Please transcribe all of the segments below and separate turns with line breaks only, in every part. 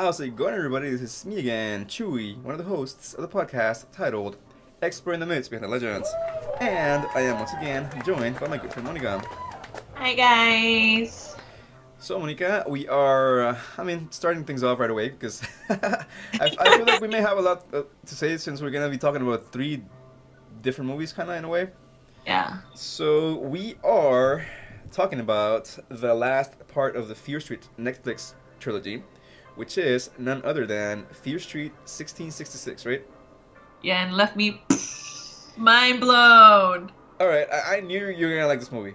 How's it going, everybody? This is me again, Chuy, one of the hosts of the podcast titled Exploring the Myths Behind the Legends. And I am once again joined by my good friend Monica.
Hi guys.
So, Monica, we are, uh, I mean, starting things off right away because I, I feel like we may have a lot uh, to say since we're going to be talking about three different movies, kind of in a way.
Yeah.
So, we are talking about the last part of the Fear Street Netflix trilogy, which is none other than Fear Street 1666, right?
Yeah, and left me mind blown.
All right, I, I knew you were gonna like this movie.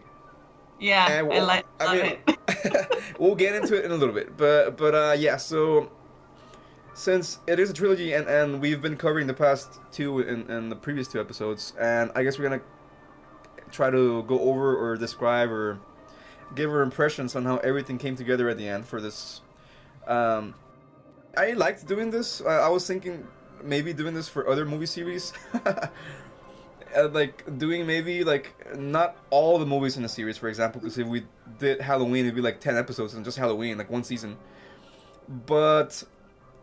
Yeah,
And
I
we'll-
like
I mean-
it.
we'll get into it in a little bit, but but uh, yeah. So since it is a trilogy, and and we've been covering the past two in, in the previous two episodes, and I guess we're gonna try to go over or describe or give our impressions on how everything came together at the end for this. Um, I liked doing this. Uh, I was thinking maybe doing this for other movie series. Uh, like doing maybe like not all the movies in the series, for example, because if we did Halloween, it'd be like ten episodes and just Halloween, like one season. But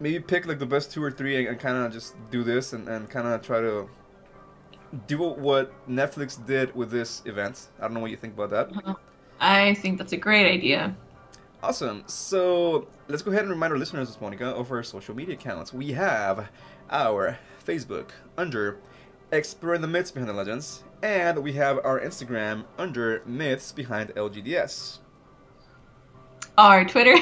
maybe pick like the best two or three and, and kind of just do this and, and kind of try to do what Netflix did with this event. I don't know what you think about that.
I think that's a great idea.
Awesome. So let's go ahead and remind our listeners, this Monica, of our social media accounts. We have our Facebook under Exploring the Myths Behind the Legends, and we have our Instagram under Myths Behind LGDS.
Our Twitter,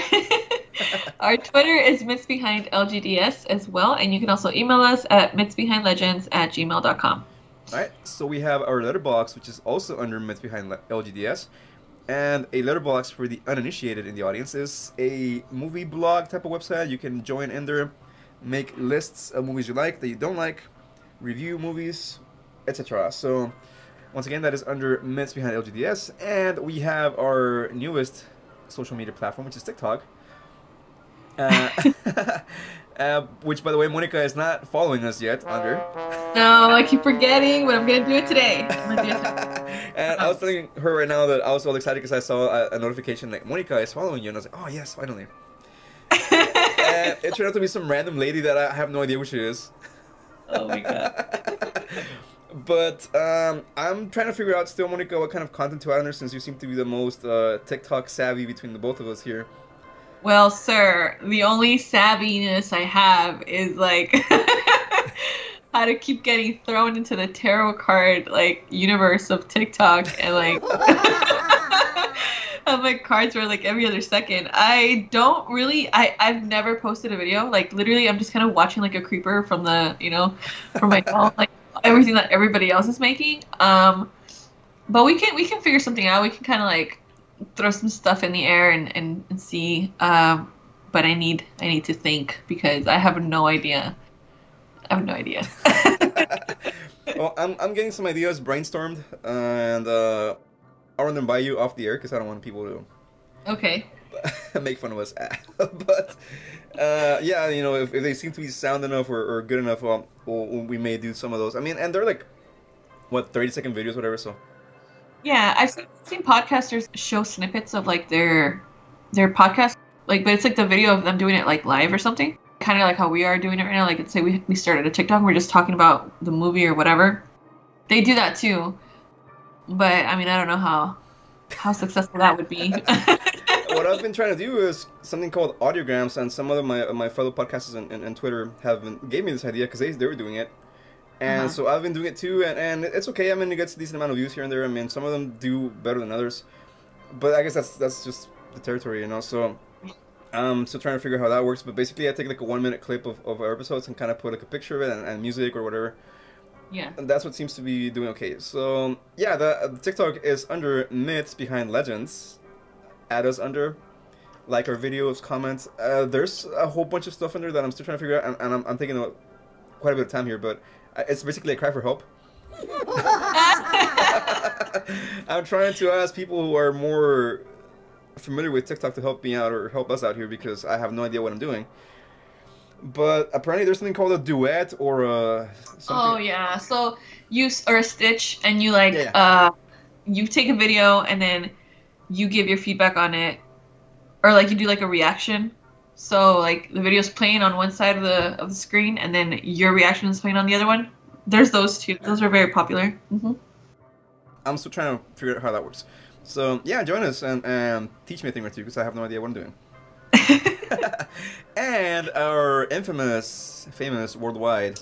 our Twitter is Myths Behind LGDS as well, and you can also email us at mythsbehindlegends at gmail.com.
Alright, so we have our Letterboxd, which is also under Myths Behind LGDS. And a Letterboxd for the uninitiated in the audience is a movie blog type of website. You can join in there, make lists of movies you like, that you don't like, review movies, etc. So, once again, that is under Myths Behind LGDS. And we have our newest social media platform, which is TikTok. Uh, uh, which, by the way, Monica is not following us yet under.
No, I keep forgetting, but I'm gonna do it today. I'm do it today.
and I was telling her right now that I was all excited because I saw a, a notification like Monica is following you, and I was like, oh yes, finally. and it turned out to be some random lady that I have no idea who she is.
oh my god.
but um, I'm trying to figure out still, Monica, what kind of content to add on there since you seem to be the most uh, TikTok savvy between the both of us here.
Well, sir, the only savviness I have is like how to keep getting thrown into the tarot card like universe of TikTok and like have like cards for like every other second. I don't really I I've never posted a video. Like literally I'm just kind of watching like a creeper from the, you know, from my phone like everything that everybody else is making. Um but we can we can figure something out. We can kind of like throw some stuff in the air and, and, and see. Um, but I need I need to think because I have no idea. I have no idea.
well, I'm, I'm getting some ideas brainstormed, and uh, I'll run them by you off the air because I don't want people to
okay.
make fun of us. but uh, yeah, you know, if, if they seem to be sound enough or, or good enough, well, we'll, we may do some of those. I mean, and they're like, what, 30 second videos, whatever, so.
Yeah, I've seen, seen podcasters show snippets of like their their podcast, like, but it's like the video of them doing it like live or something. Kind of like how we are doing it right now. Like, let's say we we started a TikTok, and we're just talking about the movie or whatever. They do that too, but I mean, I don't know how how successful that would be.
what I've been trying to do is something called audiograms, and some of my my fellow podcasters and, and, and Twitter have been, gave me this idea because they, they were doing it. And
Uh-huh.
so I've been doing it too, and, and it's okay. I mean, it gets a decent amount of views here and there. I mean, some of them do better than others, but I guess that's that's just the territory, you know. So I'm still trying to figure out how that works. But basically, I take like a one minute clip of, of our episodes and kind of put like a picture of it and, and music or whatever.
yeah.
And that's what seems to be doing okay. So yeah, the, the TikTok is under myths behind legends. Add us under, like our videos, comments. Uh, there's a whole bunch of stuff in there that I'm still trying to figure out, and, and I'm, I'm taking quite a bit of time here, but it's basically a cry for help. I'm trying to ask people who are more familiar with TikTok to help me out or help us out here because I have no idea what I'm doing. But apparently, there's something called a duet or a something.
Oh yeah. So you or a stitch, and you like
Yeah.
uh, you take a video and then you give your feedback on it, or like you do like a reaction. So like the video's playing on one side of the of the screen, and then your reaction is playing on the other one. There's those two. Those are very popular. hmm
I'm still trying to figure out how that works. So yeah, join us and, and teach me a thing or two because I have no idea what I'm doing. and our infamous, famous worldwide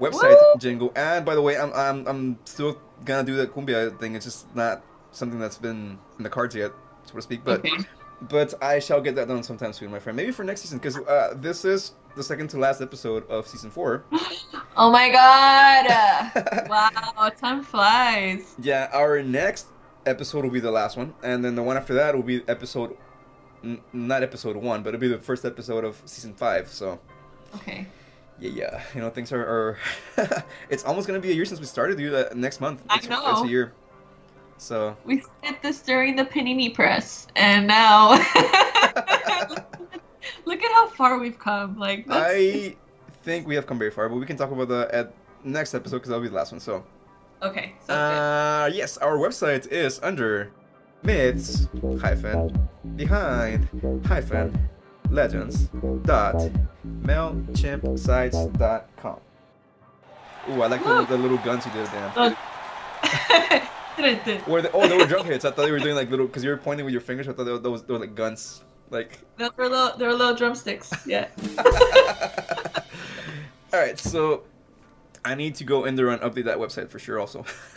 website
Woo!
jingle. And by the way, I'm, I'm I'm still gonna do the cumbia thing. It's just not something that's been in the cards yet, so to speak. But
okay.
But I shall get that done sometime soon, my friend. Maybe for next season because uh, this is the second to last episode of season four.
Oh my god! wow, time flies.
Yeah, our next episode will be the last one, and then the one after that will be episode, n- not episode one, but it'll be the first episode of season five. So
Okay.
yeah, yeah, you know things are. are it's almost gonna be a year since we started. Dude, uh, next month.
I know.
It's a year. So
We did this during the Panini Press, and now look at how far we've come. Like that's,
I think we have come very far, but we can talk about that at next episode because that'll be the last one. So.
okay.
Uh, yes, our website is under myths hyphen behind hyphen legends dot mailchimpsites dot com. Ooh, I like the, the little guns you did, Dan.
good. Dun-dun-dun.
Or the, oh, they were drum hits. I thought they were doing like little because you were pointing with your fingers. I thought they were, those they were like guns. Like.
they were little, they were little drumsticks. Yeah.
All right, so I need to go in there and update that website for sure. Also,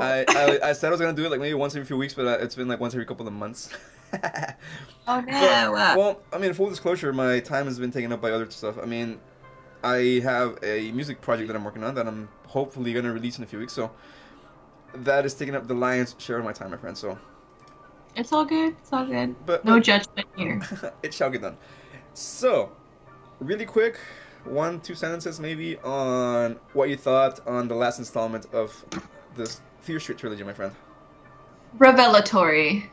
I, I I said I was gonna do it like maybe once every few weeks, but uh, it's been like once every couple of months.
oh no!
well, I mean, full disclosure, my time has been taken up by other stuff. I mean, I have a music project that I'm working on that I'm hopefully gonna release in a few weeks. So that is taking up the lion's share of my time, my friend. So,
It's all good. It's all good.
but
No judgment here.
it shall get done. So, really quick, one two sentences maybe on what you thought on the last installment of this Fear Street trilogy, my friend.
Revelatory.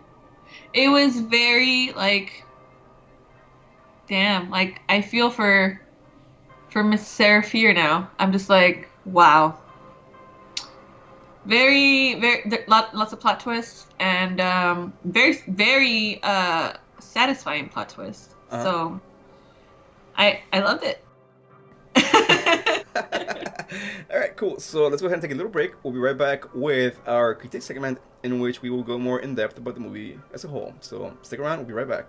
It was very like, damn. Like I feel for, for Miss Sarah Fier now. I'm just like, wow. Very, very, lot, lots of plot twists and um, very, very uh, satisfying plot twists.
Uh-huh.
So, I, I loved it.
All right, cool. So let's go ahead and take a little break. We'll be right back with our critique segment, in which we will go more in depth about the movie as a whole. So stick around. We'll be right back.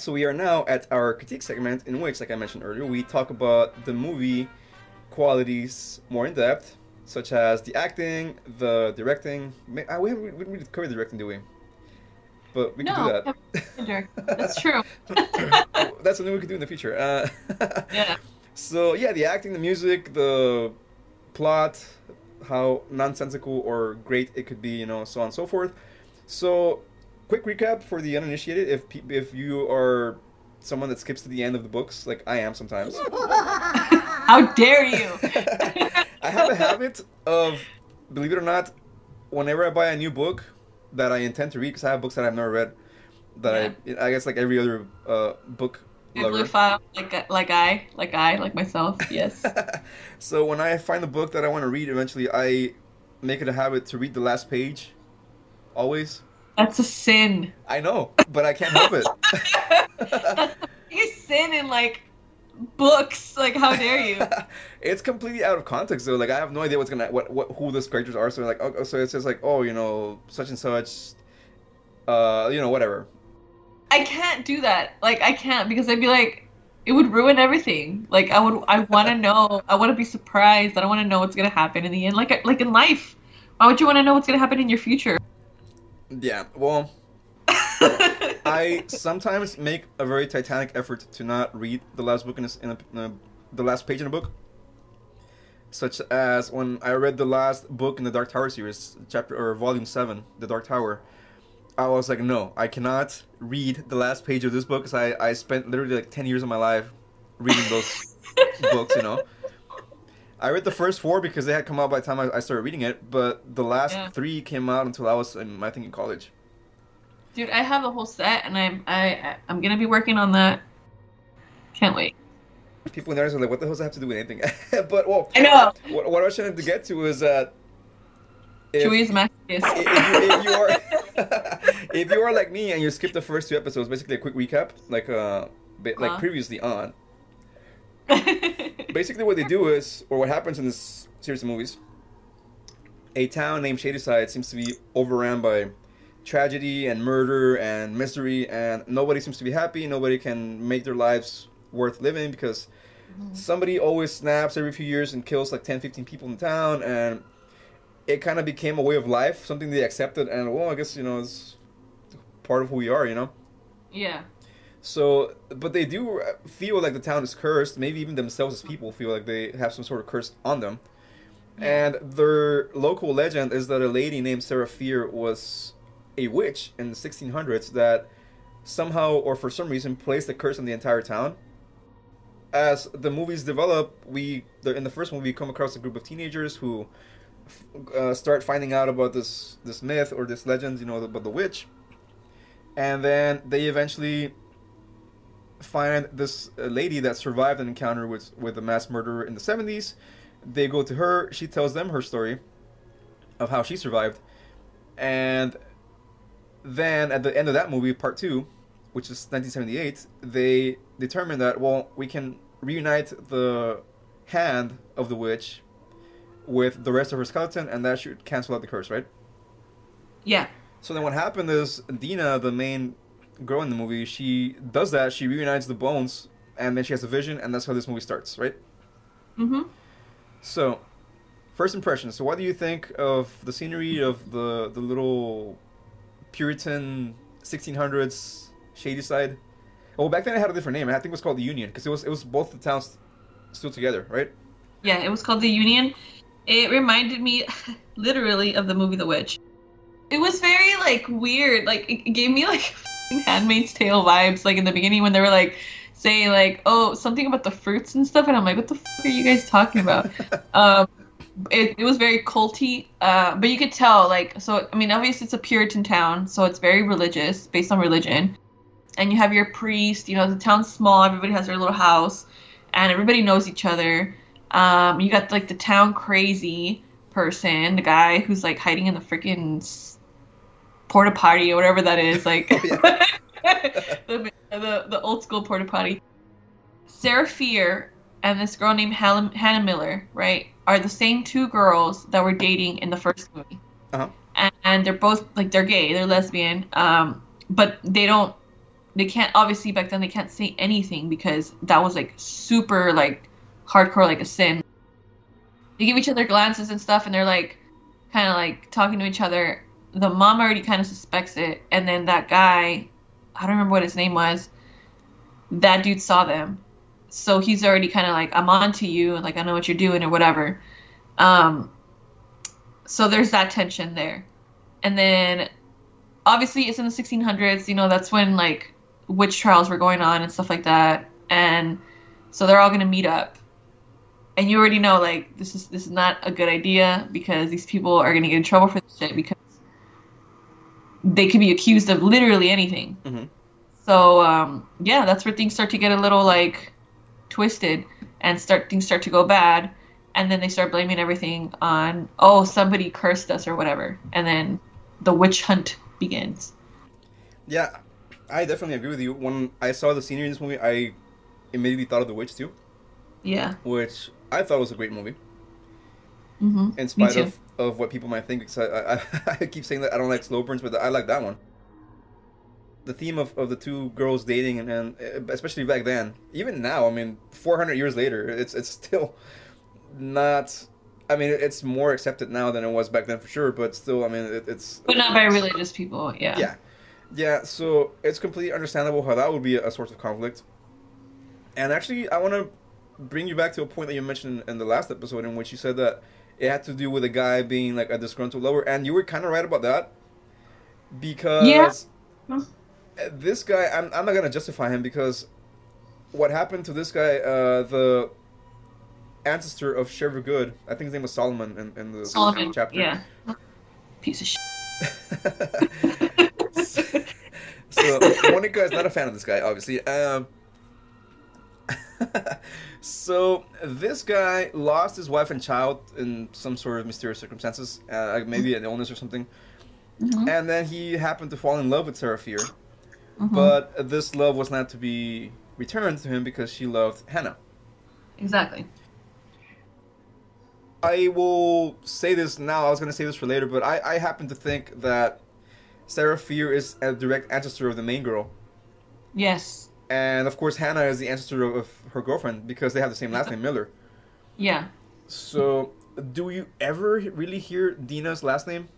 So we are now at our critique segment, in which, like I mentioned earlier, we talk about the movie qualities more in depth, such as the acting, the directing. Uh, We haven't we didn't really cover the directing, do we? But we can
no,
do that.
that's true.
That's something we could do in the future. Uh,
Yeah.
So yeah, the acting, the music, the plot, how nonsensical or great it could be, you know, so on and so forth. So, quick recap for the uninitiated: if pe- if you are someone that skips to the end of the books, like I am sometimes,
How dare you?
I have a habit of, believe it or not, whenever I buy a new book that I intend to read, because I have books that I've never read, that I I guess like every other uh, book lover.
Bibliophile, like like I, like I, like myself. Yes.
so when I find the book that I want to read, eventually I make it a habit to read the last page. Always.
That's a sin.
I know, but I can't help it.
That's the biggest sin in like books. Like, how dare you?
it's completely out of context though. Like I have no idea what's gonna what, what who those characters are. So like oh, so it's just like oh you know such and such, uh you know whatever.
I can't do that. Like, I can't because I'd be like, it would ruin everything. Like, I would, I want to know. I want to be surprised. I don't want to know what's gonna happen in the end. Like, like in life, why would you want to know what's gonna happen in your future?
Yeah. Well, I sometimes make a very titanic effort to not read the last book in, a, in, a, in a, the last page in a book, such as when I read the last book in the Dark Tower series, chapter or volume seven, The Dark Tower. I was like, no, I cannot read the last page of this book because I, I spent literally like 10 years of my life reading those books, you know. I read the first four because they had come out by the time I, I started reading it, but the last
Yeah.
three came out until I was in, I think, in college.
Dude, I have the whole set, and I'm I I'm gonna be working on that. Can't wait.
People in the audience are like, what the hell does that have to do with anything? but, well,
I know.
what, what I was trying to get to is that. if-
is masochist.
if you, if you are if you are like me and you skip the first two episodes, basically a quick recap, like uh, like
Huh?
previously on. Basically, what they do is, or what happens in this series of movies, a town named Shadyside seems to be overrun by tragedy and murder and misery, and nobody seems to be happy. Nobody can make their lives worth living because mm-hmm. somebody always snaps every few years and kills like 10, 15 people in town, and it kind of became a way of life, something they accepted, and well, I guess you know it's part of who we are, you know.
yeah.
So, but they do feel like the town is cursed. Maybe even themselves as people feel like they have some sort of curse on them. And their local legend is that a lady named Sarah Fier was a witch in the 1600s that somehow or for some reason placed a curse on the entire town. As the movies develop, we in the first one we come across a group of teenagers who uh, start finding out about this this myth or this legend, you know, about the witch, and then they eventually find this uh, lady that survived an encounter with with a mass murderer in the 70s. They go to her. She tells them her story of how she survived, and then at the end of that movie, part two, which is 1978, they determine that well, we can reunite the hand of the witch with the rest of her skeleton, and that should cancel out the curse, right?
Yeah.
So then what happened is Deena, the main girl in the movie, she does that. She reunites the bones, and then she has a vision, and that's how this movie starts, right?
Mm-hmm.
So, first impressions. So, what do you think of the scenery of the the little Puritan 1600s Shadyside? Well, back then it had a different name. I think it was called the Union because it was it was both the towns still together, right?
Yeah, it was called The Union. It reminded me literally of the movie The Witch. It was very like weird. Like it gave me like Handmaid's Tale vibes. Like in the beginning when they were like saying like, oh, something about the fruits and stuff, and I'm like, what the fuck are you guys talking about? um, it, it was very culty, uh, but you could tell like so. I mean, obviously it's a Puritan town, so it's very religious, based on religion. And you have your priest. You know, the town's small. Everybody has their little house, and everybody knows each other. Um, you got like the town crazy person, the guy who's like hiding in the freaking porta potty or whatever that is, like
Oh,
the, the the old school porta potty. Sarah Fier and this girl named Hannah, Hannah Miller, right, are the same two girls that were dating in the first movie.
Uh-huh.
And, and they're both like they're gay, they're lesbian, um, but they don't, they can't obviously back then they can't say anything because that was like super like hardcore like a sin. They give each other glances and stuff, and they're like kind of like talking to each other. The mom already kind of suspects it, and then that guy, I don't remember what his name was. That dude saw them, so he's already kind of like, "I'm on to you," and like, "I know what you're doing" or whatever. Um, so there's that tension there, and then obviously it's in the 1600s. You know, that's when like witch trials were going on and stuff like that, and so they're all gonna meet up and you already know like this is this is not a good idea because these people are gonna get in trouble for this shit because they could be accused of literally anything.
Mhm.
So um, yeah, that's where things start to get a little like twisted and start things start to go bad, and then they start blaming everything on oh somebody cursed us or whatever, and then the witch hunt begins.
Yeah, I definitely agree with you. When I saw the scenery in this movie, I immediately thought of The Witch too,
Yeah.
which I thought was a great movie.
hmm
in spite of, of what people might think because I, I, I keep saying that I don't like slow burns, but I like that one. The theme of, of the two girls dating and, and uh, especially back then, even now, I mean, 400 years later, it's it's still not. I mean, it's more accepted now than it was back then for sure, but still, I mean, it, it's
but not by religious people. Yeah.
yeah, yeah. So it's completely understandable how that would be a source of conflict. And actually, I want to bring you back to a point that you mentioned in the last episode, in which you said that it had to do with a guy being like a disgruntled lover, and you were kind of right about that because
Yeah.
this guy, I'm, I'm not gonna justify him because what happened to this guy, uh, the ancestor of Sheriff Goode, I think his name was Solomon in, in the
Solomon.
chapter.
Yeah. Piece of shit.
so Monica is not a fan of this guy, obviously. Um, so this guy lost his wife and child in some sort of mysterious circumstances, uh, maybe an illness or something,
Mhm.
and then he happened to fall in love with Fier,
Mhm.
but this love was not to be returned to him because she loved Hannah.
exactly.
I will say this now. I was going to say this for later, but I, I happen to think that Fier is a direct ancestor of the main girl.
Yes.
And of course, Hannah is the ancestor of, of her girlfriend because they have the same last name, Miller.
Yeah.
So, do you ever really hear Deena's last name?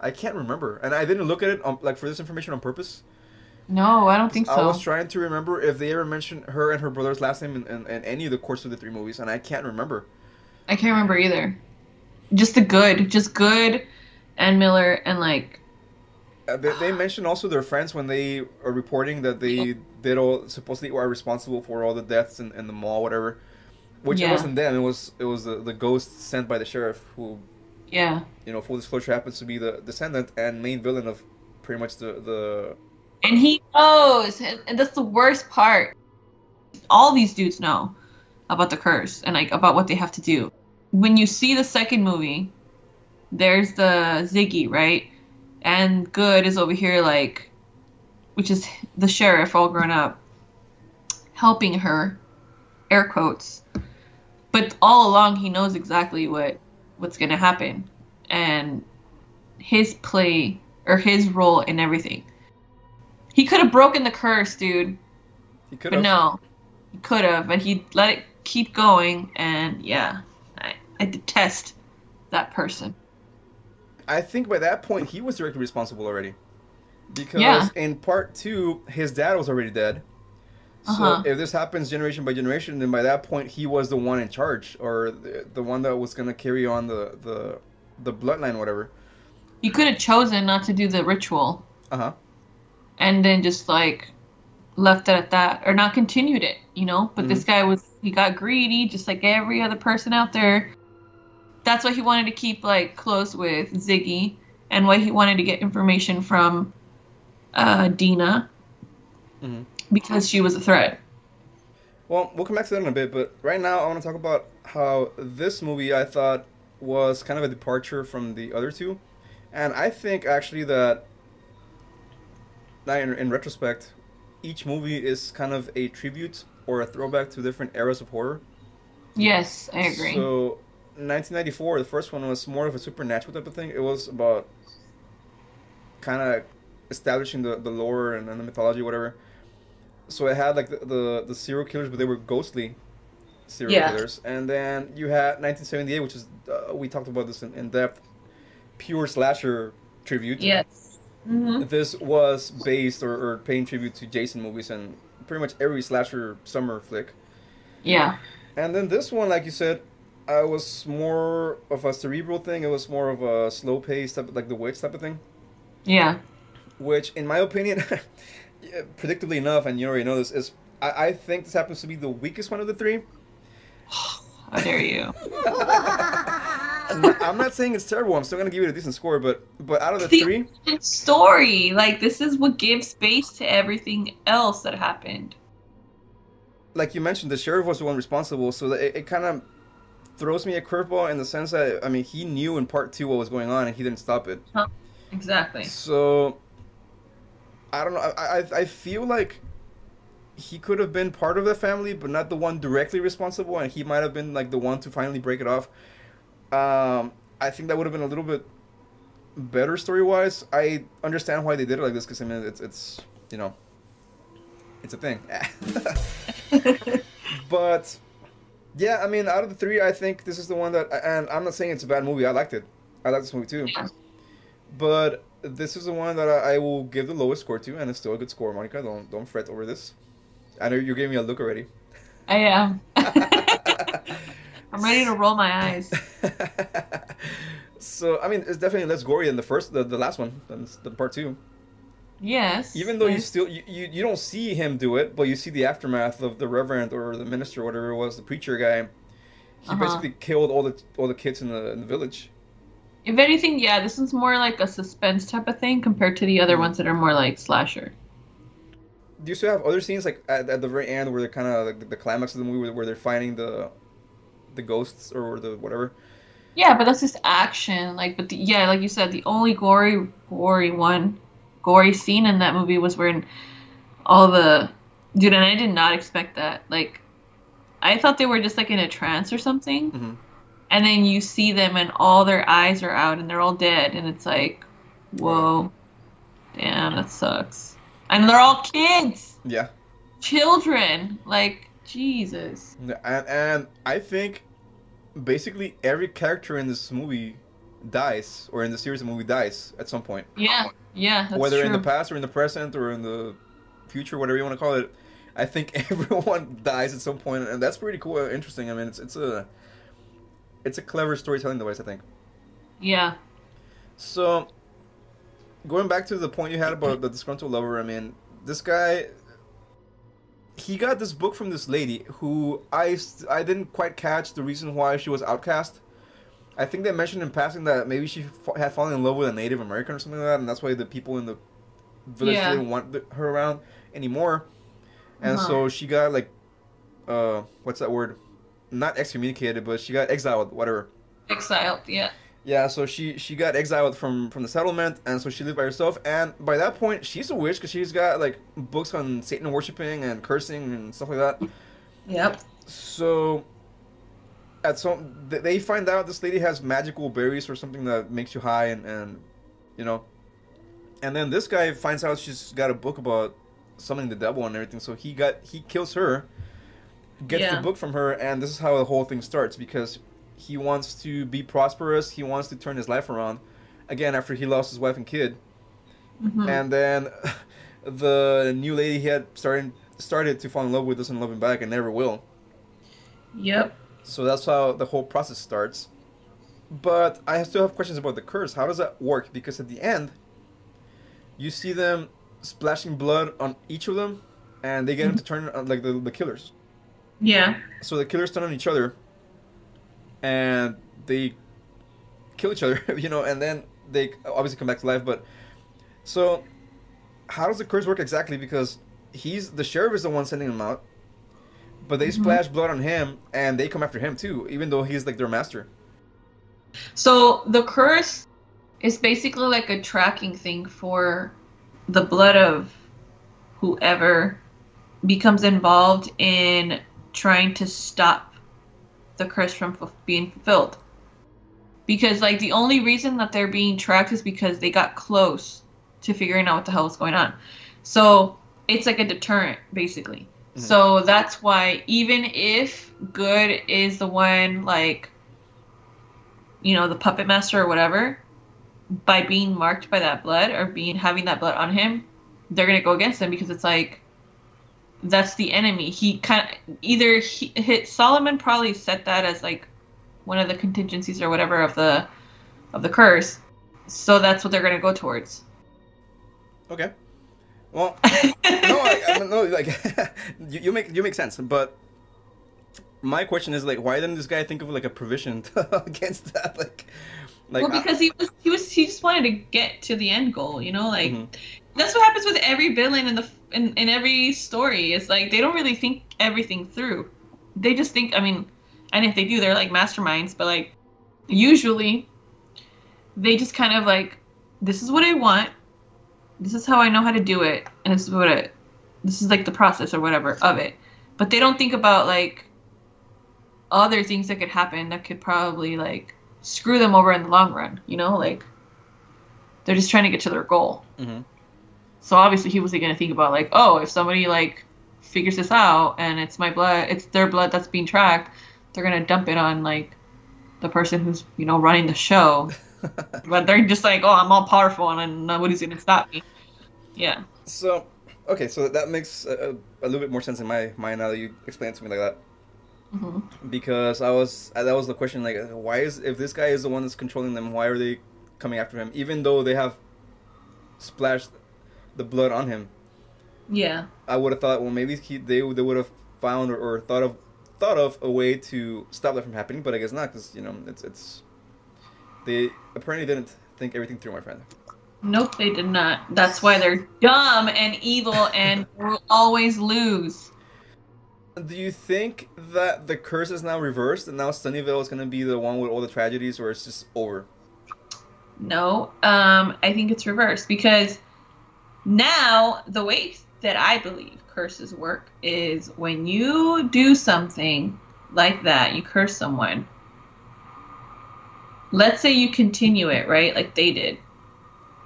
I can't remember, and I didn't look at it on, like for this information on purpose.
No, I don't think so.
I was trying to remember if they ever mentioned her and her brother's last name in, in, in any of the course of the three movies, and I can't remember.
I can't remember either. Just the good, just good, and Miller, and like
Uh, they, they mentioned also their friends when they are reporting that they did all supposedly are responsible for all the deaths in, in the mall, whatever. Which it wasn't them. It was it was the, the ghost sent by the sheriff, who
yeah.
you know, full disclosure happens to be the descendant and main villain of pretty much the the.
And he knows, and, and that's the worst part. All these dudes know about the curse and like about what they have to do. When you see the second movie, there's the Ziggy, right? And Goode is over here like, which is the sheriff all grown up, helping her, air quotes. But all along he knows exactly what what's gonna happen, and his play or his role in everything. He could have broken the curse, dude.
He could have.
But no, he could have, but he let it keep going, and yeah, I, I detest that person.
I think by that point he was directly responsible already, because
Yeah.
in part two his dad was already dead. So
Uh-huh.
if this happens generation by generation, then by that point he was the one in charge, or the, the one that was gonna carry on the the the bloodline, whatever.
He could have chosen not to do the ritual,
Uh huh.
and then just like left it at that, or not continued it, you know. But this guy was he got greedy, just like every other person out there. That's why he wanted to keep like close with Ziggy, and why he wanted to get information from uh, Deena
Mhm.
because she was a threat.
Well, we'll come back to that in a bit, but right now I want to talk about how this movie I thought was kind of a departure from the other two, and I think actually that, in, in retrospect, each movie is kind of a tribute or a throwback to different eras of horror.
Yes, I agree.
So, 1994, the first one was more of a supernatural type of thing. It was about kind of establishing the, the lore and, and the mythology, whatever. So it had like the, the, the serial killers, but they were ghostly serial
Yeah.
killers. And then you had 1978, which is uh, we talked about this in, in depth, pure slasher tribute.
yes. hmm
This was based or, or paying tribute to Jason movies and pretty much every slasher summer flick.
Yeah.
And then this one, like you said, uh, was more of a cerebral thing. It was more of a slow pace type, like the witch type of thing.
Yeah.
Which, in my opinion, predictably enough, and you already know this, is I, I think this happens to be the weakest one of the three.
How dare you?
I'm not- saying it's terrible. I'm still gonna give it a decent score, but but out of the
The-
three,
Story. Like, this is what gives space to everything else that happened.
like you mentioned, the sheriff was the one responsible, so it, it kind of throws me a curveball in the sense that I mean he knew in part two what was going on and he didn't stop it.
Exactly.
So I don't know. I, I I feel like he could have been part of the family, but not the one directly responsible, and he might have been like the one to finally break it off. Um, I think that would have been a little bit better story wise. I understand why they did it like this because I mean it's it's you know it's a thing. but yeah, I mean out of the three, I think this is the one that, and I'm not saying it's a bad movie. I liked it. I liked this movie too. But this is the one that I, I will give the lowest score to, and it's still a good score, Monica. Don't don't fret over this. I know you're giving me a look already.
I am. I'm ready to roll my eyes.
so I mean, it's definitely less gory than the first, the, the last one, than the part two.
Yes.
Even though you still you, you, you don't see him do it, but you see the aftermath of the reverend or the minister, or whatever it was, the preacher guy. He
Uh-huh.
basically killed all the all the kids in the in the village.
If anything, yeah, this one's more like a suspense type of thing compared to the other
Mhm.
ones that are more like slasher.
Do you still have other scenes like at, at the very end where they're kind of like the, the climax of the movie where, where they're finding the the ghosts or the whatever?
Yeah, but that's just action. Like, but the, yeah, like you said, the only gory, gory one, gory scene in that movie was when all the dude, and I did not expect that. Like, I thought they were just like in a trance or something,
Mm-hmm.
and then you see them and all their eyes are out and they're all dead, and it's like, whoa, damn, that sucks. And they're all kids,
Yeah.
children. Like, Jesus.
And, and I think basically every character in this movie dies, or in the series of movie dies at some point.
Yeah, yeah, that's
Whether
true.
in the past or in the present or in the future, whatever you want to call it. I think everyone dies at some point, and that's pretty cool, interesting. I mean, it's it's a it's a clever storytelling device, I think.
yeah.
So, going back to the point you had about the disgruntled lover, I mean, this guy, he got this book from this lady who I, I didn't quite catch the reason why she was outcast. I think they mentioned in passing that maybe she had fallen in love with a Native American or something like that, and that's why the people in the village
Yeah.
didn't want her around anymore. And
Uh-huh.
so she got like, uh, what's that word? Not excommunicated, but she got exiled, whatever.
Exiled, yeah.
Yeah, so she she got exiled from from the settlement, and so she lived by herself. And by that point, she's a witch because she's got like books on Satan worshiping and cursing and stuff like that.
Yep.
So at some they find out this lady has magical berries or something that makes you high, and and you know, and then this guy finds out she's got a book about summoning the devil and everything. So he got he kills her, gets
Yeah.
the book from her, and this is how the whole thing starts because he wants to be prosperous. He wants to turn his life around. Again, after he lost his wife and kid,
Mhm.
and then the new lady he had started started to fall in love with doesn't love him back and never will.
Yep.
So that's how the whole process starts. But I still have questions about the curse. How does that work? Because at the end, you see them splashing blood on each of them, and they get them to turn on like the, the killers.
Yeah.
So the killers turn on each other, and they kill each other, you know, and then they obviously come back to life. But so, how does the curse work exactly? Because he's the sheriff is the one sending them out, but they
Mhm.
splash blood on him, and they come after him too, even though he's like their master.
So the curse is basically like a tracking thing for the blood of whoever becomes involved in trying to stop the curse from fu- being fulfilled. Because like the only reason that they're being tracked is because they got close to figuring out what the hell is going on. So it's like a deterrent basically.
Mhm.
So that's why even if good is the one like you know, the puppet master or whatever, by being marked by that blood or being having that blood on him, they're gonna go against him because it's like that's the enemy. He kind of either he hit Solomon probably set that as like one of the contingencies or whatever of the of the curse. So that's what they're gonna go towards.
Okay. Well, no, I, I mean, no, like you, you make you make sense, but my question is like, why didn't this guy think of like a provision against that? Like, like
well, because he was he was he just wanted to get to the end goal, you know, like
Mhm.
that's what happens with every villain in the in, in every story. It's like they don't really think everything through. They just think. I mean, and if they do, they're like masterminds. But like usually, they just kind of like, this is what I want. This is how I know how to do it, and this is what it. This is like the process or whatever of it. But they don't think about like other things that could happen that could probably like screw them over in the long run. You know, like they're just trying to get to their goal.
Mhm.
So obviously he wasn't gonna think about like, oh, if somebody like figures this out and it's my blood, it's their blood that's being tracked, they're gonna dump it on like the person who's you know running the show. but they're just like, oh, I'm all powerful and nobody's gonna stop me. Yeah.
So, okay, so that makes a, a little bit more sense in my mind now that you explain it to me like that.
hmm
because I was uh, that was the question like why is if this guy is the one that's controlling them why are they coming after him even though they have splashed the blood on him
Yeah.
I would have thought well maybe he, they they would have found or, or thought of thought of a way to stop that from happening but I guess not because you know it's it's they apparently didn't think everything through my friend
Nope, they did not. That's why they're dumb and evil and will always lose.
do you think that the curse is now reversed and now Sunnyvale is going to be the one with all the tragedies where it's just over
No, um, I think it's reversed because now the way that I believe curses work is when you do something like that, you curse someone. Let's say you continue it, right? Like they did.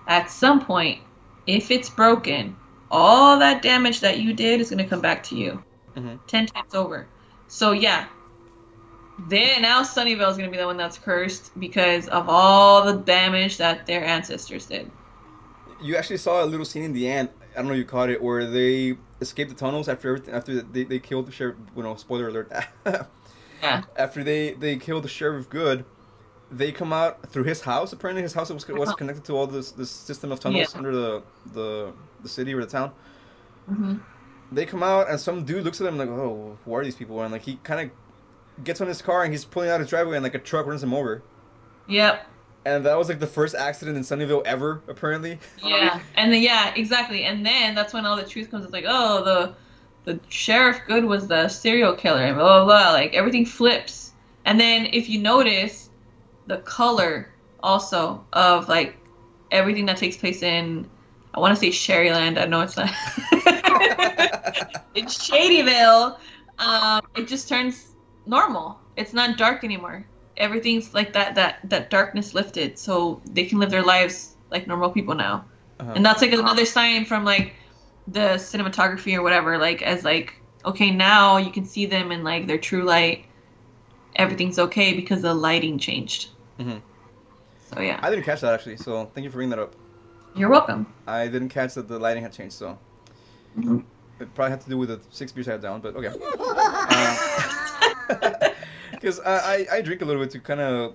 At some point, if it's broken, all that damage that you did is going to come back to you
Mhm.
10 times over. So, yeah. Then now Sunnyvale is going to be the one that's cursed because of all the damage that their ancestors did.
You actually saw a little scene in the end. I don't know if you caught it, where they escaped the tunnels after everything. After they, they killed the sheriff. You know, spoiler alert.
Yeah.
After they they killed the sheriff Goode, they come out through his house. Apparently, his house was was
Uh-huh.
connected to all this this system of tunnels
Yeah.
under the the the city or the town.
hmm
They come out and some dude looks at them like, "Oh, who are these people?" And like he kind of gets on his car and he's pulling out his driveway and like a truck runs him over.
Yep.
And that was like the first accident in Sunnyvale ever, apparently.
Yeah. And then, yeah, exactly. And then that's when all the truth comes. It's like, oh, the the sheriff Goode was the serial killer, and blah blah blah. Like everything flips. And then if you notice, the color also of like everything that takes place in, I want to say Sherryland. I know it's not. it's Shadyville, um, it just turns normal. It's not dark anymore. Everything's like that that that darkness lifted, so they can live their lives like normal people now.
Uh-huh.
And that's like another sign from like the cinematography or whatever, like as like okay now you can see them in like their true light. Everything's okay because the lighting changed.
Mhm.
So yeah,
I didn't catch that actually, so thank you for bringing that up.
you're welcome.
I didn't catch that the lighting had changed, so
Mhm.
it probably had to do with the six beers I had down, but okay. Because I, I I drink a little bit to kind of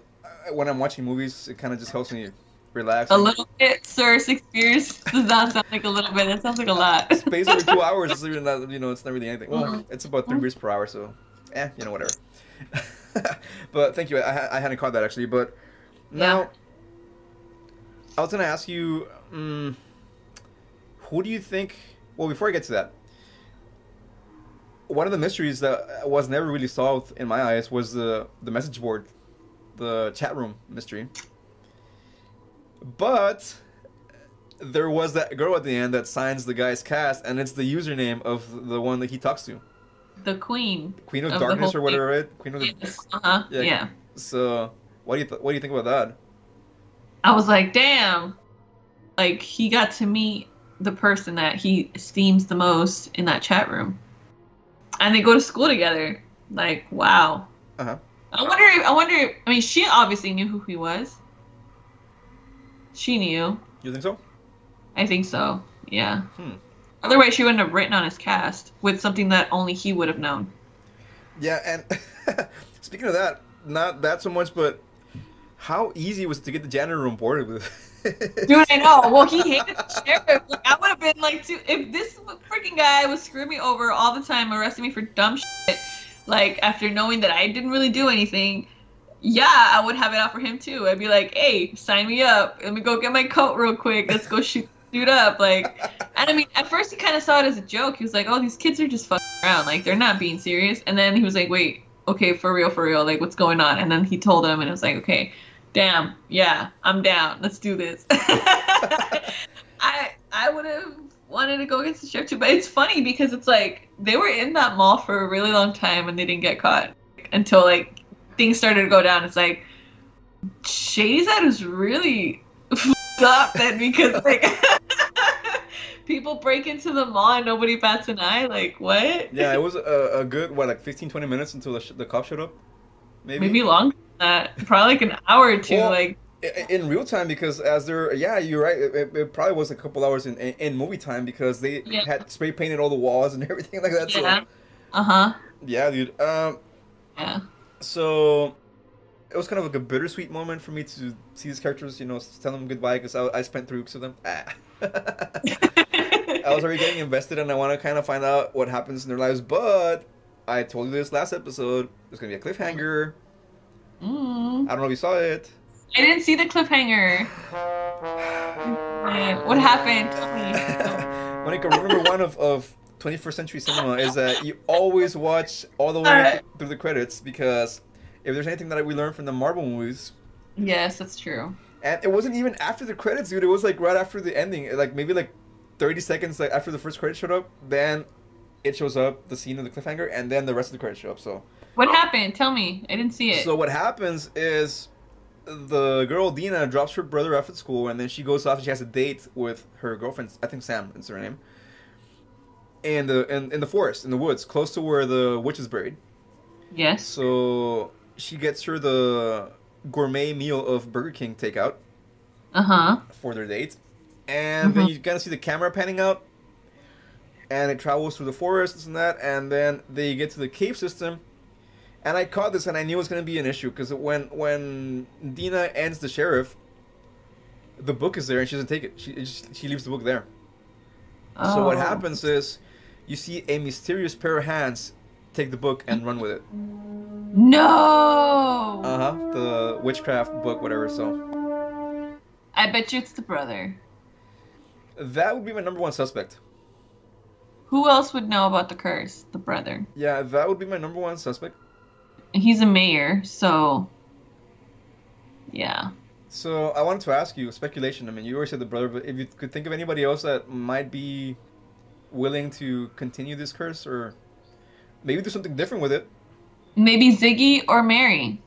when I'm watching movies, it kind of just helps me relax.
A little bit, sir. Six beers does not sound like a little bit. It sounds like a lot.
Space over two hours is really not, you know, it's not really anything. Well,
Mhm.
it's about three beers per hour, so, eh, you know, whatever. but thank you. I, I hadn't caught that actually. But now,
Yeah.
I was gonna ask you, um, who do you think? Well, before I get to that, one of the mysteries that was never really solved in my eyes was the the message board, the chat room mystery. But there was that girl at the end that signs the guy's cast, and it's the username of the one that he talks to,
The queen.
Queen of,
Of
Darkness or whatever, right? Queen of the.
Yes. Uh huh.
Yeah.
yeah.
So, what do you th- what do you think about that?
I was like, damn. Like he got to meet the person that he esteems the most in that chat room, and they go to school together. Like, wow.
Uh huh.
I wonder. If, I wonder. If, I mean, she obviously knew who he was. She knew.
You think so?
I think so. Yeah.
Hmm.
Otherwise, she wouldn't have written on his cast with something that only he would have known.
Yeah, and speaking of that, not that so much, but how easy was it to get the janitor room boarded with?
Dude, I know. Well, he hated the sheriff. Like, I would have been like, too, if this freaking guy was screwing me over all the time, arresting me for dumb shit, like after knowing that I didn't really do anything, yeah, I would have it out for him too. I'd be like, hey, sign me up. Let me go get my coat real quick. Let's go shoot up. Like, and I mean, at first he kind of saw it as a joke. He was like, oh, these kids are just fucking around. Like, they're not being serious. And then he was like, wait, okay, for real, for real. Like, what's going on? And then he told him, and it was like, okay, damn, yeah, I'm down. Let's do this. I I would have wanted to go against the sheriff too, but it's funny because it's like they were in that mall for a really long time and they didn't get caught until like things started to go down. It's like Shadyside was really up then because like people break into the mall and nobody bats an eye. Like what?
yeah, it was a, a good what like 15, 20 minutes until the, sh- the cop showed up. Maybe.
maybe longer than that. Probably like an hour or two.
Well,
like
in real time because as they're yeah you're right it, it- probably was a couple hours in, in in movie time because they
Yeah.
had spray painted all the walls and everything like that
yeah.
so
Uh huh.
yeah dude um
Yeah.
So it was kind of like a bittersweet moment for me to see these characters, you know, tell them goodbye because I, I spent three weeks with them. Ah. I was already getting invested and I want to kind of find out what happens in their lives. But I told you this last episode. There's going to be a cliffhanger.
Mm.
I don't know if you saw it.
I didn't see the cliffhanger. What happened?
Monica, remember one of, of 21st century cinema is that you always watch all the way through the credits because if there's anything that we learned from the Marvel movies,
Yes, that's true.
and it wasn't even after the credits, dude. It was like right after the ending, like maybe like 30 seconds like after the first credit showed up. Then it shows up the scene of the cliffhanger, and then the rest of the credits show up. So,
What happened? Tell me. I didn't see it.
so what happens is the girl Deena drops her brother off at school, and then she goes off and she has a date with her girlfriend. I think Sam is her name. In the in, in the forest, in the woods, close to where the witch is buried.
yes.
So she gets her the gourmet meal of Burger King takeout
Uh huh.
for their date, and then
Mhm.
you kind of see the camera panning out, and it travels through the forest, this and that, and then they get to the cave system, and I caught this, and I knew it was going to be an issue because when when Deena ends the sheriff, the book is there, and she doesn't take it. She she leaves the book there. So what
Oh.
happens is, you see a mysterious pair of hands take the book and run with it.
No.
Uh huh. The witchcraft book, whatever. So
I bet you it's the brother.
that would be my number one suspect.
Who else would know about the curse? The brother.
Yeah, that would be my number one suspect.
He's a mayor, so. Yeah.
So I wanted to ask you speculation. I mean, you already said the brother, but if you could think of anybody else that might be willing to continue this curse, or maybe do something different with it.
Maybe Ziggy or Mary.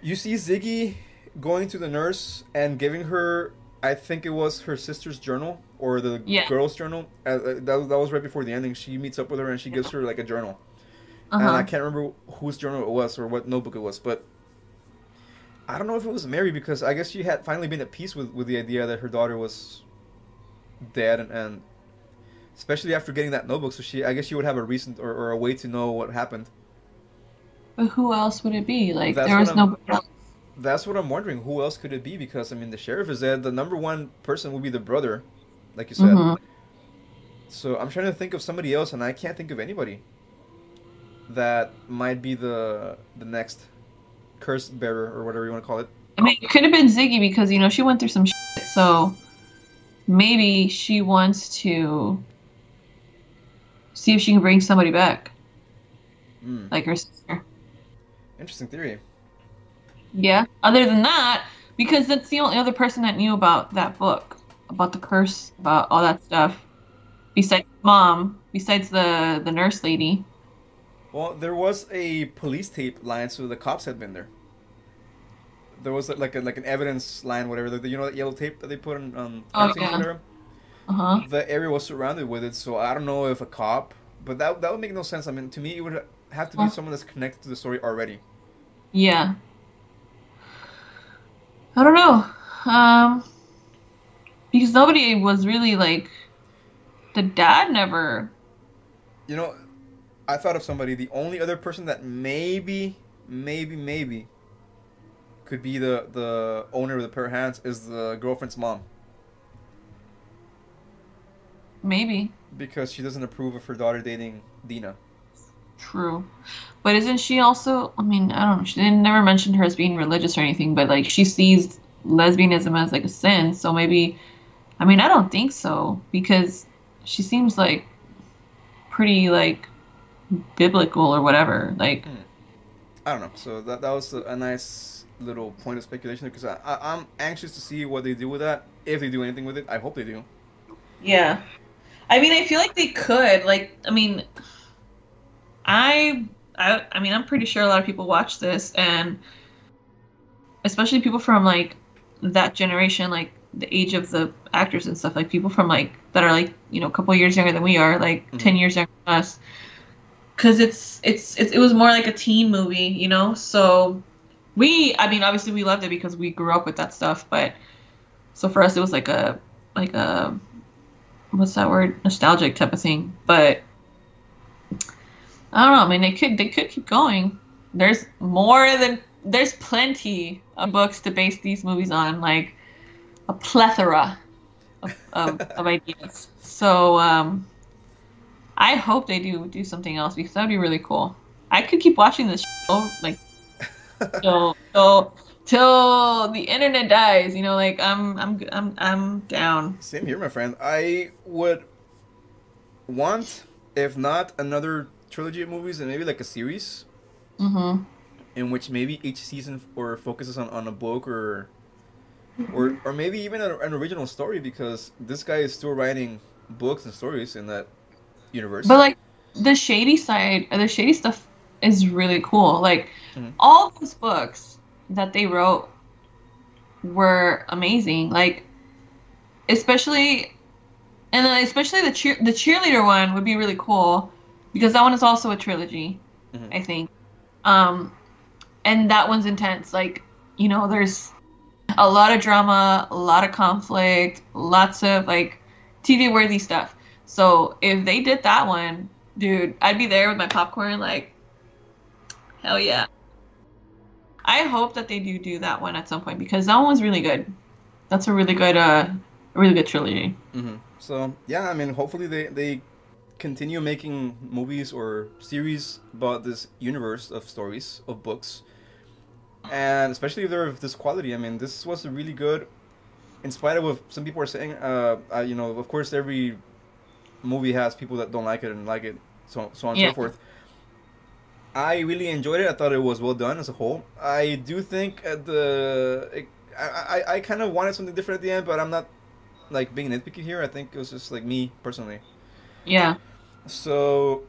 You see Ziggy going to the nurse and giving her, I think it was her sister's journal or the
Yeah.
girl's journal. Uh, uh, that was that was right before the ending. She meets up with her and she gives her like a journal.
Uh
and I can't remember whose journal it was or what notebook it was, but I don't know if it was Mary because I guess she had finally been at peace with, with the idea that her daughter was dead, and, and especially after getting that notebook, so she I guess she would have a reason or, or a way to know what happened.
But who else would it be? Like
That's
there was nobody else.
That's what I'm wondering. Who else could it be? Because I mean, the sheriff is dead. The number one person would be the brother, like you said.
Mm-hmm.
So I'm trying to think of somebody else, and I can't think of anybody that might be the the next curse bearer or whatever you want to call it.
I mean, it could have been Ziggy because you know she went through some shit, so maybe she wants to see if she can bring somebody back,
Mm,
like her sister.
interesting theory.
Yeah. Other than that, because that's the only other person that knew about that book, about the curse, about all that stuff, besides mom, besides the the nurse lady.
Well, there was a police tape line, so the cops had been there. There was like a, like an evidence line, whatever. The, you know that yellow tape that they put on, on
Oh, yeah.
whatever?
Uh huh.
The area was surrounded with it, so I don't know if a cop, but that that would make no sense. I mean, to me, it would have to be
Huh.
someone that's connected to the story already.
Yeah. I don't know. Um, because nobody was really like. The dad never.
You know, I thought of somebody. The only other person that maybe, maybe, maybe could be the the owner of the pair of hands is the girlfriend's mom
Maybe.
because she doesn't approve of her daughter dating Deena.
True. But isn't she also, I mean, I don't know, she didn't never mention her as being religious or anything, but like she sees lesbianism as like a sin, so maybe I mean, I don't think so because she seems like pretty like biblical or whatever. Like hmm.
I don't know. So that that was a, a nice little point of speculation because I, I I'm anxious to see what they do with that. If they do anything with it, I hope they do.
Yeah. I mean, I feel like they could. Like, I mean, I, I, I mean, I'm pretty sure a lot of people watch this, and especially people from like that generation, like the age of the actors and stuff, like people from like that are like you know a couple years younger than we are, like
Mhm.
ten years younger than us. Because it's, it's it's it was more like a teen movie, you know. So we, I mean, obviously we loved it because we grew up with that stuff, but so for us it was like a like a what's that word nostalgic type of thing but I don't know. I mean, they could they could keep going. There's more than there's plenty of books to base these movies on, like a plethora of, of, of ideas. So um, I hope they do do something else because that would be really cool. I could keep watching this show like so till till the internet dies. You know, like I'm I'm I'm I'm down.
Same here, my friend. I would want, if not another trilogy of movies, and maybe like a series
Mm-hmm.
in which maybe each season or focuses on, on a book or or or maybe even a, an original story because this guy is still writing books and stories in that universe.
But like the Shadyside, the shady stuff is really cool. Like
Mhm.
all those books that they wrote were amazing. Like especially, and then especially the cheer the cheerleader one would be really cool because that one is also a trilogy,
Mhm.
I think. Um, and that one's intense. Like you know, there's a lot of drama, a lot of conflict, lots of like TV worthy stuff. So if they did that one, dude, I'd be there with my popcorn, like, hell yeah. I hope that they do do that one at some point because that one was really good. That's a really good, uh, really good trilogy.
hmm So yeah, I mean, hopefully they they continue making movies or series about this universe of stories of books, and especially if they're of this quality. I mean, this was a really good. In spite of what some people are saying, uh, uh, you know, of course, every movie has people that don't like it and like it, so so on and
Yeah.
so forth. I really enjoyed it. I thought it was well done as a whole. I do think at the it, I, I I kind of wanted something different at the end, but I'm not like being nitpicky here. I think it was just like me personally.
Yeah.
So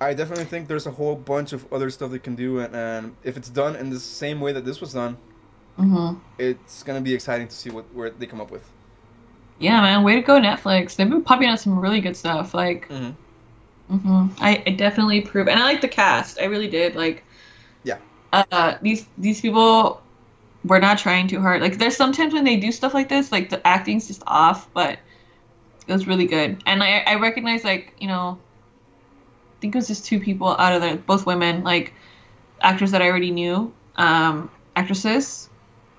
I definitely think there's a whole bunch of other stuff they can do, and, and if it's done in the same way that this was done,
hmm
it's gonna be exciting to see what where they come up with.
Yeah, man. Way to go, Netflix. They've been popping out some really good stuff. Like,
Mhm.
Hmm I, I definitely approve, and I like the cast. I really did. Like,
Yeah.
Uh, these these people were not trying too hard. Like, there's sometimes when they do stuff like this, like the acting's just off, but it was really good. And I I recognize like you know, I think it was just two people out of the both women like actors that I already knew, um, actresses,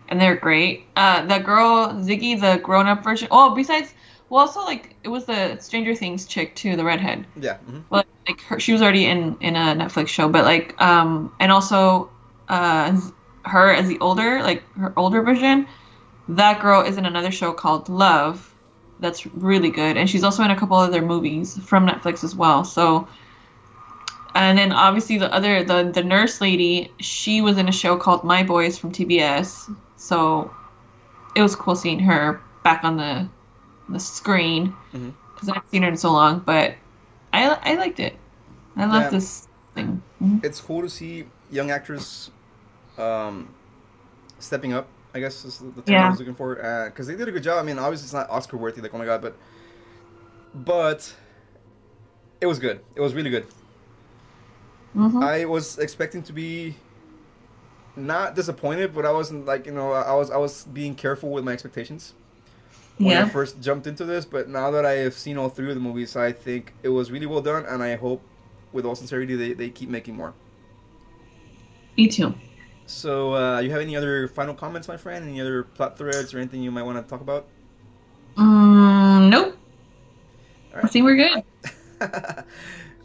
and they're great. Uh, the girl Ziggy, the grown up version. Oh, besides, well, also like it was the Stranger Things chick too, the redhead.
Yeah. hmm
Well, like her, she was already in in a Netflix show, but like um, and also uh, her as the older like her older version. That girl is in another show called Love, that's really good, and she's also in a couple other movies from Netflix as well. So. And then obviously the other the the nurse lady, she was in a show called My Boys from TBS. So it was cool seeing her back on the the screen because I haven't seen her in so long. But I I liked it. I love
Yeah.
this thing. Mhm.
It's cool to see young actors, um, stepping up. I guess is the term I was looking for because they did a good job. I mean, obviously it's not Oscar worthy, like oh my god, but but it was good. It was really good.
Mhm.
I was expecting to be not disappointed, but I wasn't like you know I was I was being careful with my expectations when I first jumped into this. But now that I have seen all three of the movies, I think it was really well done, and I hope, with all sincerity, they, they keep making more.
Me too.
So, uh, you have any other final comments, my friend? Any other plot threads or anything you might want to talk about?
Mm, nope.
All
I
right.
think we're good.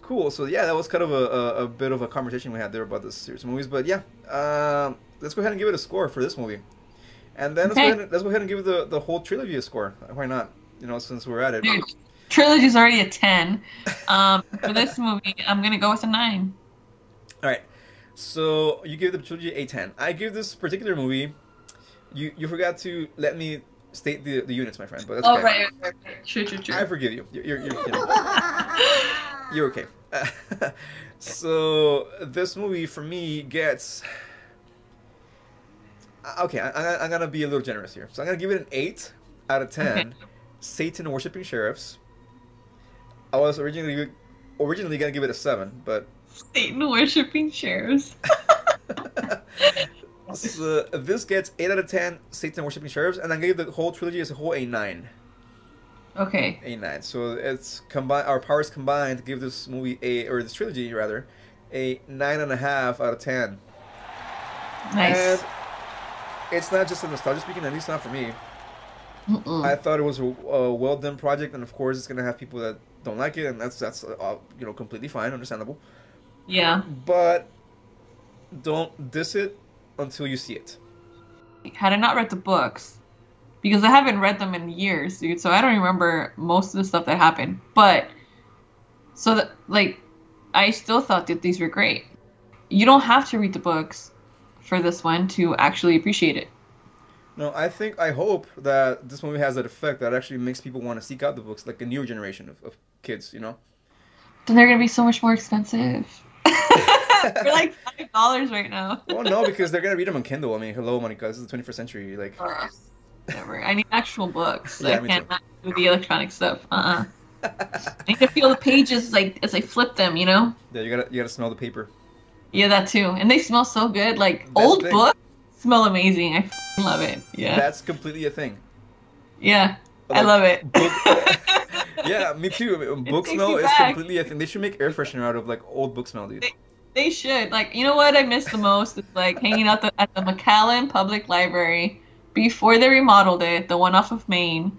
cool. So yeah, that was kind of a, a, a bit of a conversation we had there about this series of movies. But yeah, um, let's go ahead and give it a score for this movie, and then let's, go ahead and, let's go ahead and give the the whole trilogy a score. Why not? You know, since we're at it.
Dude, trilogy's already a ten. Um, for this movie, I'm gonna go with a nine.
All right. So you give the trilogy a ten. I give this particular movie. You you forgot to let me state the, the units, my friend. But that's
Oh
okay.
right, right, right. True, true, true.
I forgive you. You're you're, you're. You're okay. so this movie for me gets. Okay, I, I'm gonna be a little generous here. So I'm gonna give it an eight out of ten.
Okay.
Satan worshipping sheriffs. I was originally originally gonna give it a seven, but
Satan worshipping sheriffs.
so this gets eight out of ten. Satan worshipping sheriffs, and I gave the whole trilogy as a whole a nine.
Okay.
A nine. So it's combined. Our powers combined to give this movie a or this trilogy rather a nine and a half out of ten.
Nice.
And it's not just a nostalgia speaking, at least not for me.
Mm-mm.
I thought it was a, a well done project, and of course, it's gonna have people that don't like it, and that's that's uh, you know completely fine, understandable.
yeah.
But don't diss it until you see it.
Had I not read the books, because I haven't read them in years, dude, so I don't remember most of the stuff that happened. But so that like, I still thought that these were great. You don't have to read the books for this one to actually appreciate it.
No, I think I hope that this movie has that effect that actually makes people want to seek out the books, like a newer generation of, of kids, you know.
Then they're gonna be so much more expensive. they're like five dollars right now.
Well, no, because they're gonna read them on Kindle. I mean, hello, Monica, this is the 21st century. Like,
Whatever. I need actual books.
Yeah,
I can't do the electronic stuff. Uh. uh I need to feel the pages like as I flip them. You know.
yeah, you gotta you gotta smell the paper.
Yeah, that too. And they smell so good. Like old
thing.
books smell amazing. I love it. Yeah.
That's completely a thing.
yeah. I love it.
book- Yeah, me too. Book smell is
back.
completely a thing. They should make air freshener out of like old book smell, dude.
They should. Like, you know what I miss the most is like hanging out the, at the McAllen Public Library before they remodeled it, the one off of Main.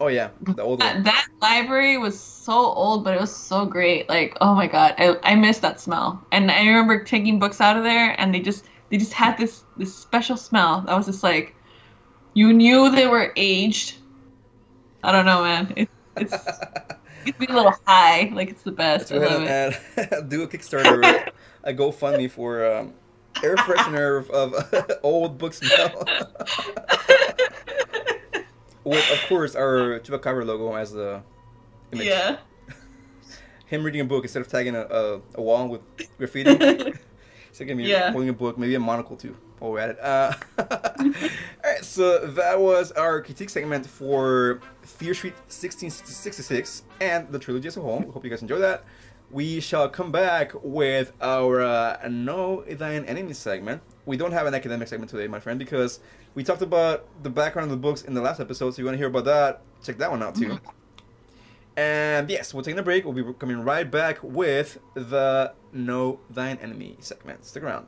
Oh yeah, the old
That,
one.
that library was so old, but it was so great. Like, oh my god, I, I miss that smell. And I remember taking books out of there, and they just they just had this this special smell that was just like, you knew they were aged. I don't know, man. It, it's it's me a little high. Like it's the best.
Let's
I
go
love
ahead
it.
and add, do a Kickstarter, a GoFundMe for um, air freshener of, of old book smell. With, of course, our Chupacabra logo as the image.
Yeah.
Him reading a book instead of tagging a, a, a wall with graffiti. It's like me
Yeah.
holding a book, maybe a monocle too. While we're at it. Uh, Alright, so that was our critique segment for Fear Street 1666 and the trilogy as a whole. We Hope you guys enjoy that. We shall come back with our uh, Know Thine Enemy segment. We don't have an academic segment today, my friend, because we talked about the background of the books in the last episode. So you want to hear about that? Check that one out too. And yes, we're taking a break. We'll be coming right back with the Know Thine Enemy segment. Stick around.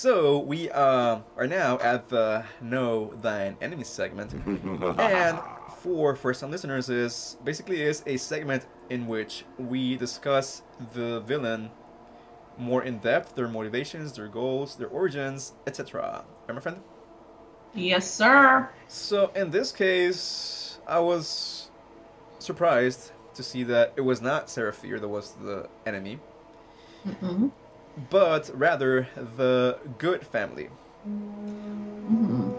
So we uh, are now at the Know Thine Enemy segment. and for first time listeners is basically is a segment in which we discuss the villain more in depth, their motivations, their goals, their origins, etc. Right, my friend?
Yes, sir.
So in this case, I was surprised to see that it was not Sarah Fier that was the enemy,
Mm-hmm.
But rather the Goode family.
Mm-hmm.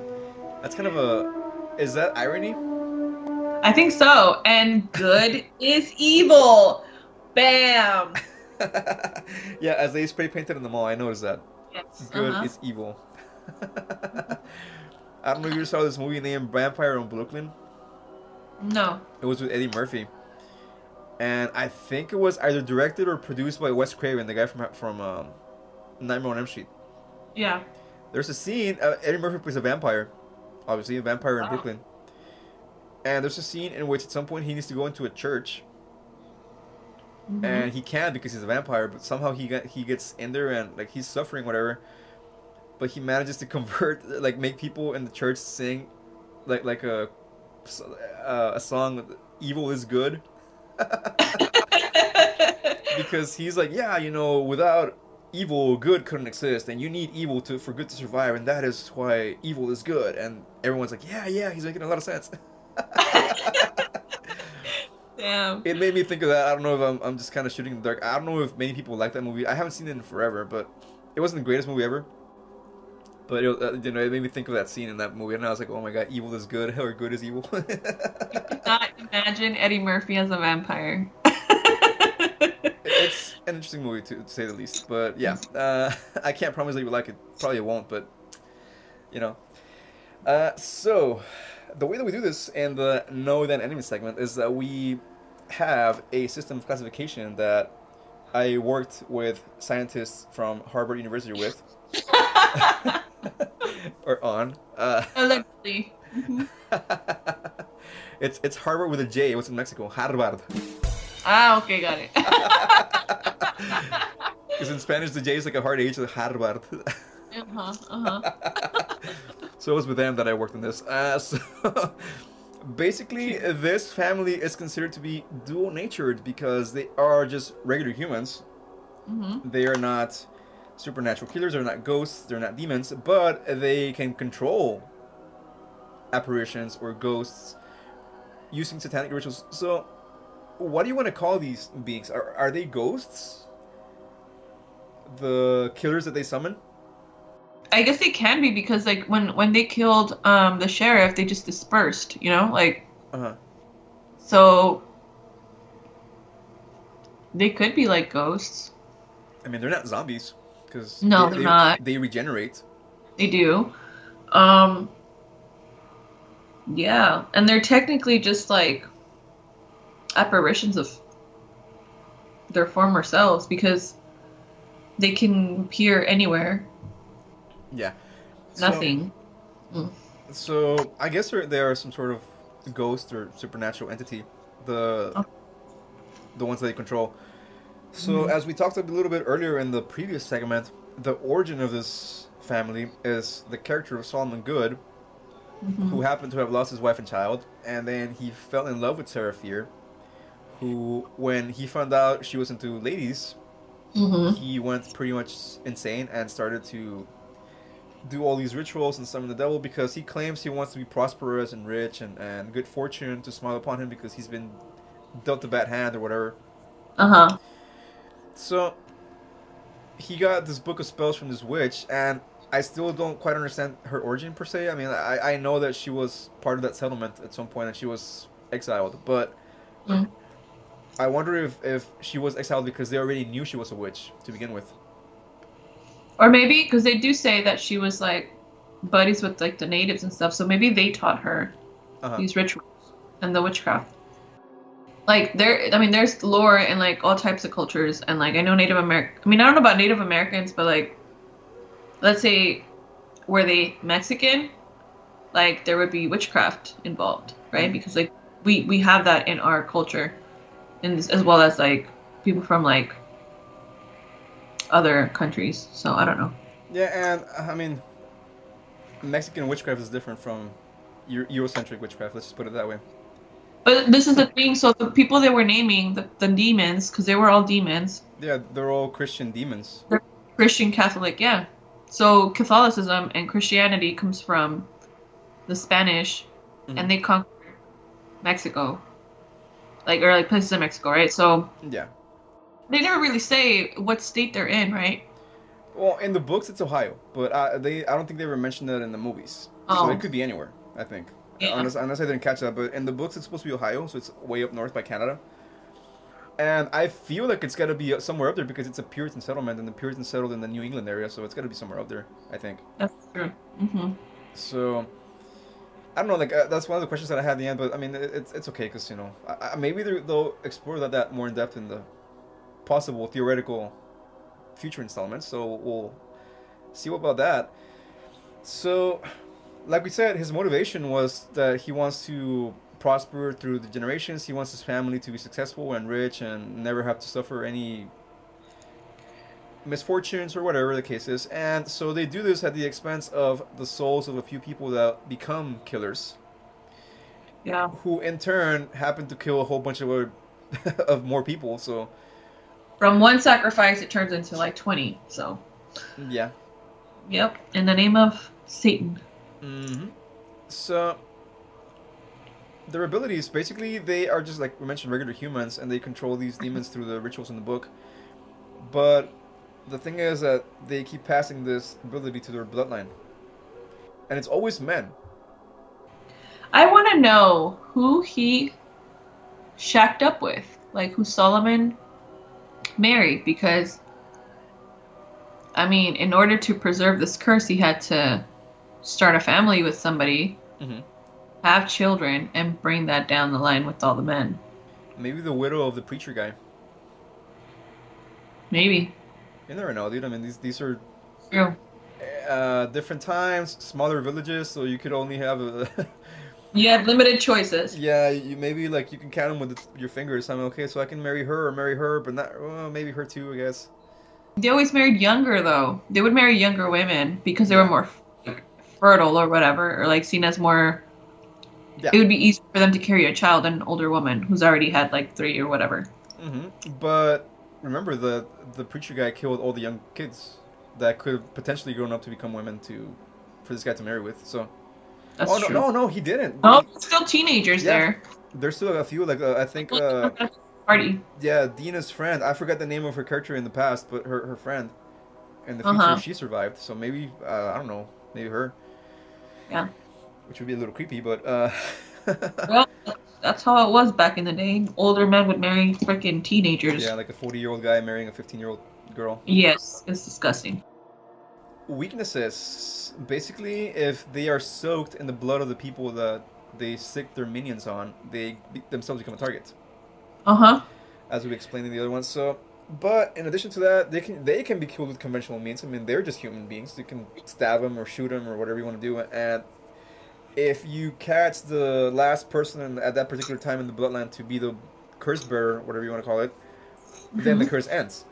That's kind of a. Is that irony?
I think so. And good is evil. Bam.
yeah, as they spray painted in the mall, I noticed that.
Yes.
Good
uh-huh.
is evil. I don't know if you saw this movie named Vampire in Brooklyn.
No.
It was with Eddie Murphy, and I think it was either directed or produced by Wes Craven, the guy from from um, Nightmare on Elm Street.
Yeah.
There's a scene. Uh, Eddie Murphy plays a vampire, obviously a vampire in
Wow.
Brooklyn. And there's a scene in which at some point he needs to go into a church,
Mhm.
and he can't because he's a vampire. But somehow he got he gets in there and like he's suffering whatever, but he manages to convert like make people in the church sing, like like a uh, a song, "Evil is Good." Because he's like, yeah, you know, without evil, good couldn't exist, and you need evil to for good to survive, and that is why evil is good. And everyone's like, yeah, yeah, he's making a lot of sense.
Damn.
it made me think of that. I don't know if I'm, I'm just kind of shooting in the dark. I don't know if many people like that movie. I haven't seen it in forever, but it wasn't the greatest movie ever. But it, uh, you know, it made me think of that scene in that movie, and I was like, "Oh my god, evil is good, or good is evil."
You cannot imagine Eddie Murphy as a vampire.
it's an interesting movie to, to say the least. But yeah, uh, I can't promise that you like it. Probably won't, but you know. Uh, so the way that we do this in the Know Thine Enemy segment is that we have a system of classification that I worked with scientists from Harvard University with. or on. Uh,
Allegedly.
it's it's Harvard with a J. What's in Mexico? Harvard.
Ah, okay, got it.
Because in Spanish, the J is like a hard H, like Harvard.
uh-huh, uh-huh.
so it was with them that I worked on this. Uh, so basically, this family is considered to be dual-natured because they are just regular humans.
hmm
They are not supernatural killers. They're not ghosts. They're not demons. But they can control apparitions or ghosts using satanic rituals. So, what do you want to call these beings? Are are they ghosts? The killers that they summon?
I guess they can be because like when when they killed um the sheriff, they just dispersed, you know, like
Uh huh.
so they could be like ghosts.
I mean, they're not zombies because
No,
they,
they're not.
They regenerate.
They do. Um yeah, and they're technically just like apparitions of their former selves because they can appear anywhere.
Yeah. So-
Nothing.
So, I guess there, there are some sort of ghost or supernatural entity, the
Oh.
the ones that they control. So,
Mhm.
as we talked a little bit earlier in the previous segment, the origin of this family is the character of Solomon Goode,
Mhm.
who happened to have lost his wife and child, and then he fell in love with Sarah Fier, who, when he found out she was into ladies,
Mhm.
he went pretty much insane and started to do all these rituals and summon the devil because he claims he wants to be prosperous and rich and, and good fortune to smile upon him because he's been dealt a bad hand or whatever.
Uh-huh.
So he got this book of spells from this witch and I still don't quite understand her origin per se. I mean, I, I know that she was part of that settlement at some point and she was exiled, but
Mm.
I wonder if, if she was exiled because they already knew she was a witch to begin with.
Or maybe because they do say that she was like buddies with like the natives and stuff, so maybe they taught her
Uh-huh.
these rituals and the witchcraft. Like there, I mean, there's lore in like all types of cultures, and like I know Native American. I mean, I don't know about Native Americans, but like, let's say, were they Mexican? Like there would be witchcraft involved, right?
Mhm.
Because like we we have that in our culture, and as well as like people from like other countries. So I don't know.
Yeah, and I mean, Mexican witchcraft is different from Euro- Eurocentric witchcraft. Let's just put it that way.
But this is the thing. So the people they were naming the, the demons, because they were all demons,
Yeah, they're all Christian demons.
Christian, Catholic, yeah. So Catholicism and Christianity comes from the Spanish,
Mhm.
and they conquered Mexico, like or like places in Mexico, right? So
Yeah.
they never really say what state they're in, right?
Well, in the books, it's Ohio, but uh, they I don't think they ever mentioned that in the movies. So
Oh.
it could be anywhere. I think.
Yeah.
Unless, unless I didn't catch that, but in the books, it's supposed to be Ohio, so it's way up north by Canada. And I feel like it's got to be somewhere up there because it's a Puritan settlement, and the Puritans settled in the New England area, so it's got to be somewhere up there. I think.
That's true. hmm
So, I don't know. Like uh, that's one of the questions that I had at the end, but I mean, it, it's it's okay because you know, I, I, maybe they'll explore that that more in depth in the possible theoretical future installments. So we'll see what about that. So, like we said, his motivation was that he wants to prosper through the generations. He wants his family to be successful and rich and never have to suffer any misfortunes or whatever the case is. And so they do this at the expense of the souls of a few people that become killers,
Yeah.
who in turn happen to kill a whole bunch of other, of more people. So
From one sacrifice, it turns into like twenty. So,
yeah.
yep. In the name of Satan.
Hmm So their abilities basically they are just like we mentioned regular humans and they control these demons through the rituals in the book. But the thing is that they keep passing this ability to their bloodline. and it's always men.
I want to know who he shacked up with, like who Solomon married, because I mean, in order to preserve this curse, he had to start a family with somebody,
Mhm.
have children, and bring that down the line with all the men.
Maybe the widow of the preacher guy.
Maybe.
You never know, dude. I mean, these these are
True.
uh, different times, smaller villages, so you could only have a.
You have limited choices.
yeah, you maybe like you can count them with your fingers. I'm okay, so I can marry her or marry her, but not well, maybe her too, I guess.
They always married younger, though. They would marry younger women because they were more f- fertile or whatever, or like seen as more.
Yeah.
It would be easier for them to carry a child than an older woman who's already had like three or whatever.
hmm But remember, the the preacher guy killed all the young kids that could have potentially grown up to become women to, for this guy to marry with. So.
That's
oh no,
true.
no, no, he didn't.
Oh, still teenagers
Yeah.
there.
There's still a few, like uh, I think, uh,
Party.
yeah, Deena's friend. I forgot the name of her character in the past, but her her friend. In the future,
Uh-huh.
she survived. So maybe uh, I don't know, maybe her.
Yeah.
Which would be a little creepy, but uh.
Well, that's how it was back in the day. Older men would marry freaking teenagers.
yeah, like a 40 year old guy marrying a 15 year old girl.
Yes, it's disgusting.
Weaknesses. Basically, if they are soaked in the blood of the people that they sick their minions on, they themselves become a target.
Uh huh.
as we explained in the other one. So, but in addition to that, they can they can be killed with conventional means. I mean, they're just human beings. You can stab them or shoot them or whatever you want to do. And if you catch the last person in, at that particular time in the bloodline to be the curse bearer, whatever you want to call it, then the mm-hmm. curse ends.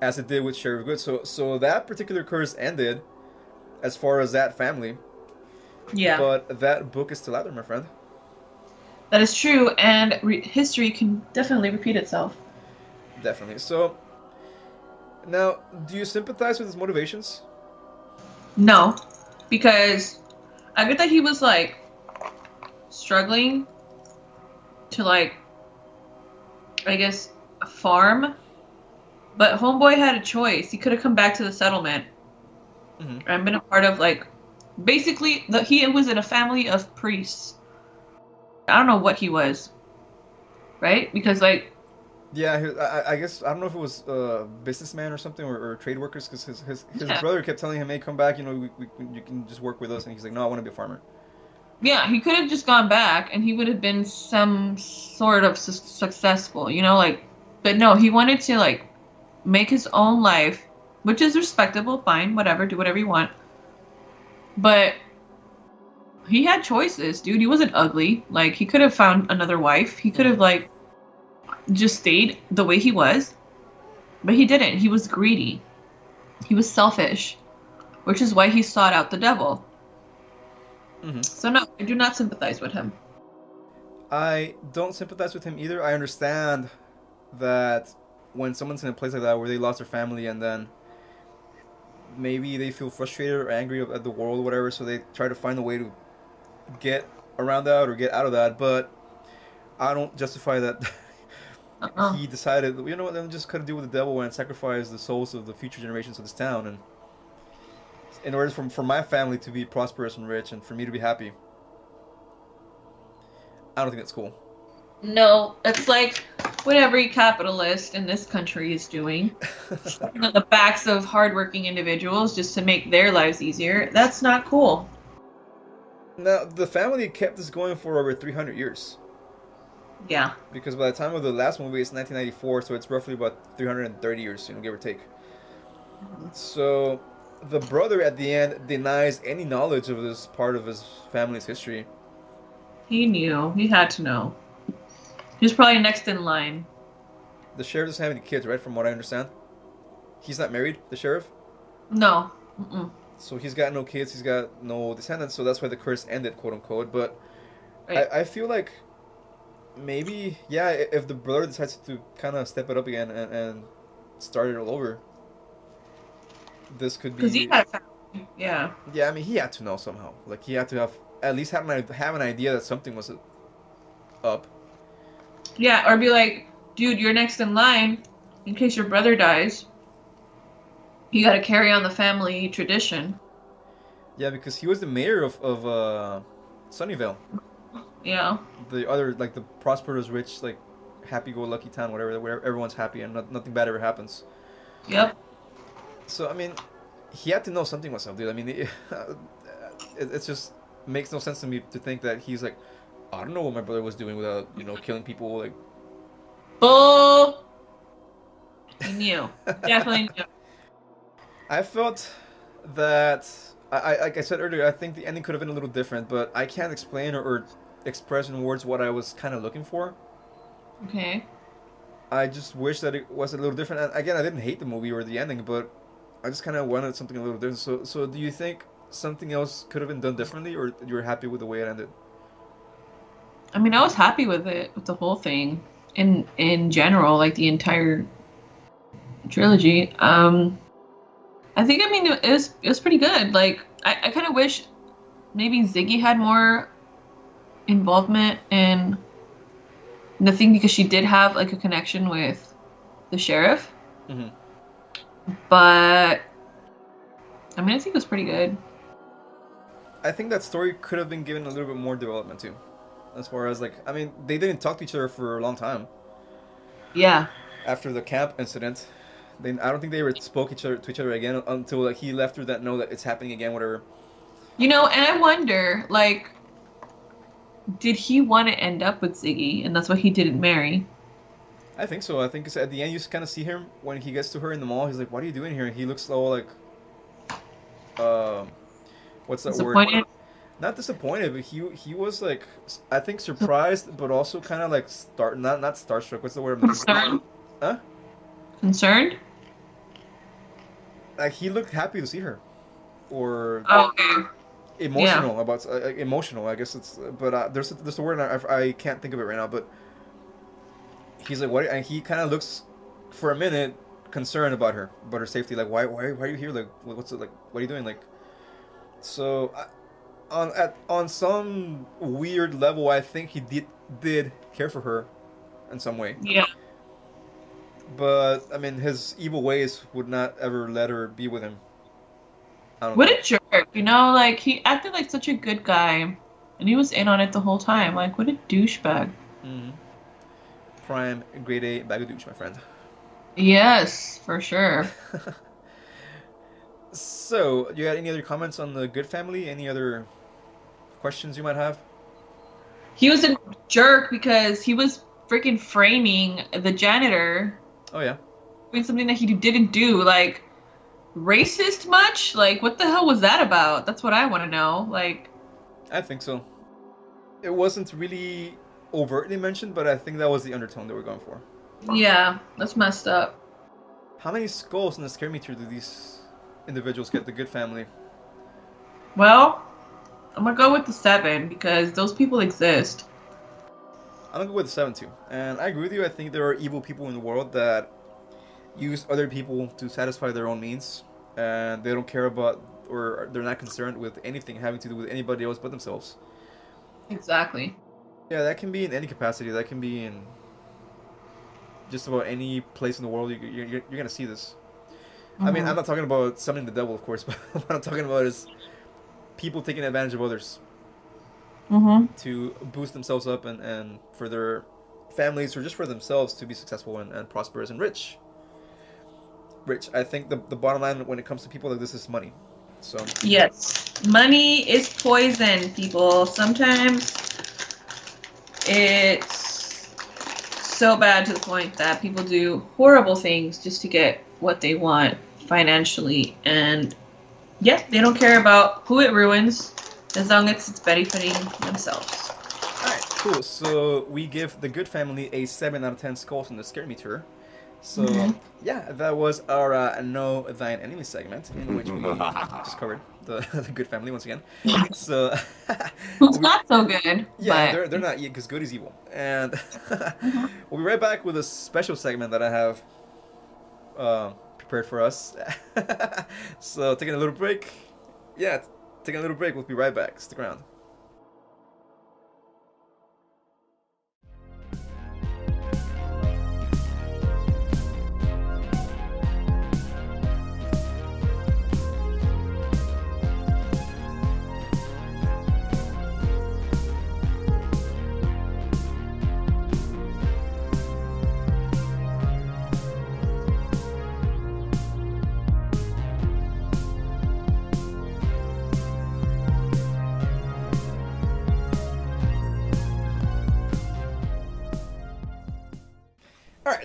As it did with Sheriff Goode. So, so that particular curse ended, as far as that family.
Yeah,
But that book is still out there, my friend.
that is true, and re- history can definitely repeat itself.
Definitely. So, now, do you sympathize with his motivations?
No, because I get that he was like struggling to like, I guess, farm, but Homeboy had a choice. He could have come back to the settlement
Mhm.
and been a part of like, basically, the, he was in a family of priests. I don't know what he was, right? Because like,
Yeah, I, I guess I don't know if it was a businessman or something or, or trade workers because his his, his
Yeah.
brother kept telling him, "Hey, come back. You know, we, we, you can just work with us." And he's like, "No, I want to be a farmer."
yeah, he could have just gone back and he would have been some sort of su- successful, you know, like, but no, he wanted to like make his own life, which is respectable, fine, whatever, do whatever you want. But he had choices, dude. He wasn't ugly. Like, he could have found another wife. He could have mm-hmm. like just stayed the way he was, but he didn't. He was greedy. He was selfish, which is why he sought out the devil.
Mhm.
So no, I do not sympathize with him.
I don't sympathize with him either. I understand that when someone's in a place like that where they lost their family and then maybe they feel frustrated or angry at the world or whatever, so they try to find a way to get around that or get out of that. But I don't justify that.
Uh-uh.
he decided, you know what, let me just cut a deal with the devil and sacrifice the souls of the future generations of this town, and in order for for my family to be prosperous and rich, and for me to be happy. I don't think that's cool.
No, it's like what every capitalist in this country is doing. on the backs of hardworking individuals just to make their lives easier. That's not cool.
now, the family kept this going for over 300 years.
Yeah.
Because by the time of the last movie, it's 1994, so it's roughly about 330 years, you know, give or take. Mm-hmm. So, the brother at the end denies any knowledge of this part of his family's history.
He knew. He had to know. He was probably next in line.
The sheriff doesn't have any kids, right? From what I understand, he's not married. The sheriff,
No. Mm-mm.
so he's got no kids. He's got no descendants. So that's why the curse ended, quote unquote. But
Right.
I, I feel like maybe, yeah, if the brother decides to kind of step it up again and, and start it all over, this could be.
He had a. Yeah.
Yeah, I mean, he had to know somehow. Like he had to have at least have an have an idea that something was up.
Yeah, or be like, dude, you're next in line in case your brother dies. You gotta carry on the family tradition.
Yeah, because he was the mayor of of uh, Sunnyvale,
Yeah.
the other like the prosperous, rich, like happy-go-lucky town, whatever, where everyone's happy and not, nothing bad ever happens.
Yep.
So I mean, he had to know something was up, dude. I mean, it, it, it just makes no sense to me to think that he's like, I don't know what my brother was doing without you know killing people. Like,
Bull. He knew. Definitely knew.
I felt that I, I like I said earlier, I think the ending could have been a little different, but I can't explain or, or express in words what I was kind of looking for.
Okay.
I just wish that it was a little different. And again, I didn't hate the movie or the ending, but I just kind of wanted something a little different. So, so do you think something else could have been done differently, or you're happy with the way it ended?
I mean, I was happy with it, with the whole thing, in in general, like the entire trilogy. Um, I think, I mean, it was it was pretty good. Like, I, I kind of wish maybe Ziggy had more involvement in the thing because she did have like a connection with the sheriff.
hmm
But I mean, I think it was pretty good.
I think that story could have been given a little bit more development too, as far as like, I mean, they didn't talk to each other for a long time
Yeah.
after the camp incident. then I don't think they ever spoke each other to each other again until like he left her that know that it's happening again, whatever.
You know, and I wonder, like, did he want to end up with Ziggy, and that's why he didn't marry?
I think so. I think at the end you kind of see him when he gets to her in the mall. He's like, "What are you doing here?" And he looks all like, um, what's that word? Not disappointed, but he he was like, I think surprised, but also kind of like start not not starstruck. What's the word? I'm looking for?
Concerned?
Huh?
Concerned?
Like he looked happy to see her, or
Oh, okay.
Emotional about uh, emotional. I guess it's, but uh, there's a, there's a word I, I can't think of it right now. But he's like, what? And he kind of looks for a minute concerned about her, about her safety. Like, why why why are you here? Like, what's it like? What are you doing? Like, so on at on some weird level, I think he did did care for her in some way.
Yeah.
But I mean, his evil ways would not ever let her be with him.
What
think.
a jerk, you know? Like, he acted like such a good guy, and he was in on it the whole time. Like, what a douchebag.
Mhm. Prime grade A bag of douche, my friend.
Yes, for sure.
So, you got any other comments on the Goode Family? Any other questions you might have?
He was a jerk because he was freaking framing the janitor
Oh yeah,
doing something that he didn't do. Like, racist much? Like, what the hell was that about? That's what I want to know. Like,
I think so. It wasn't really overtly mentioned, but I think that was the undertone they were going for.
yeah, that's messed up.
How many skulls in the scare meter do these individuals get? The Goode Family.
Well, I'm gonna go with the seven because those people exist.
I'm gonna go with the seven too, and I agree with you. I think there are evil people in the world that use other people to satisfy their own means, and they don't care about or they're not concerned with anything having to do with anybody else but themselves.
Exactly.
Yeah, that can be in any capacity. That can be in just about any place in the world. You, you're, you're, gonna see this. I mean. I'm not talking about summoning the devil, of course, but what I'm talking about is people taking advantage of others
Mhm.
to boost themselves up and, and for their families or just for themselves to be successful and, and prosperous and rich. Rich. I think the, the bottom line when it comes to people like this is money. So
Yes. Money is poison, people. Sometimes it's so bad to the point that people do horrible things just to get what they want financially. And yeah, they don't care about who it ruins as long as it's benefiting themselves.
Alright, cool. So we give the Goode family a seven out of ten skulls on the scare meter. So
Mhm.
yeah, that was our uh, know thine enemy segment in which we just covered the, the Goode family once again. So
Who's not so good,
Yeah,
but
they're, they're not because good is evil. And we'll be right back with a special segment that I have uh, prepared for us. so taking a little break. Yeah, taking a little break. We'll be right back. Stick around.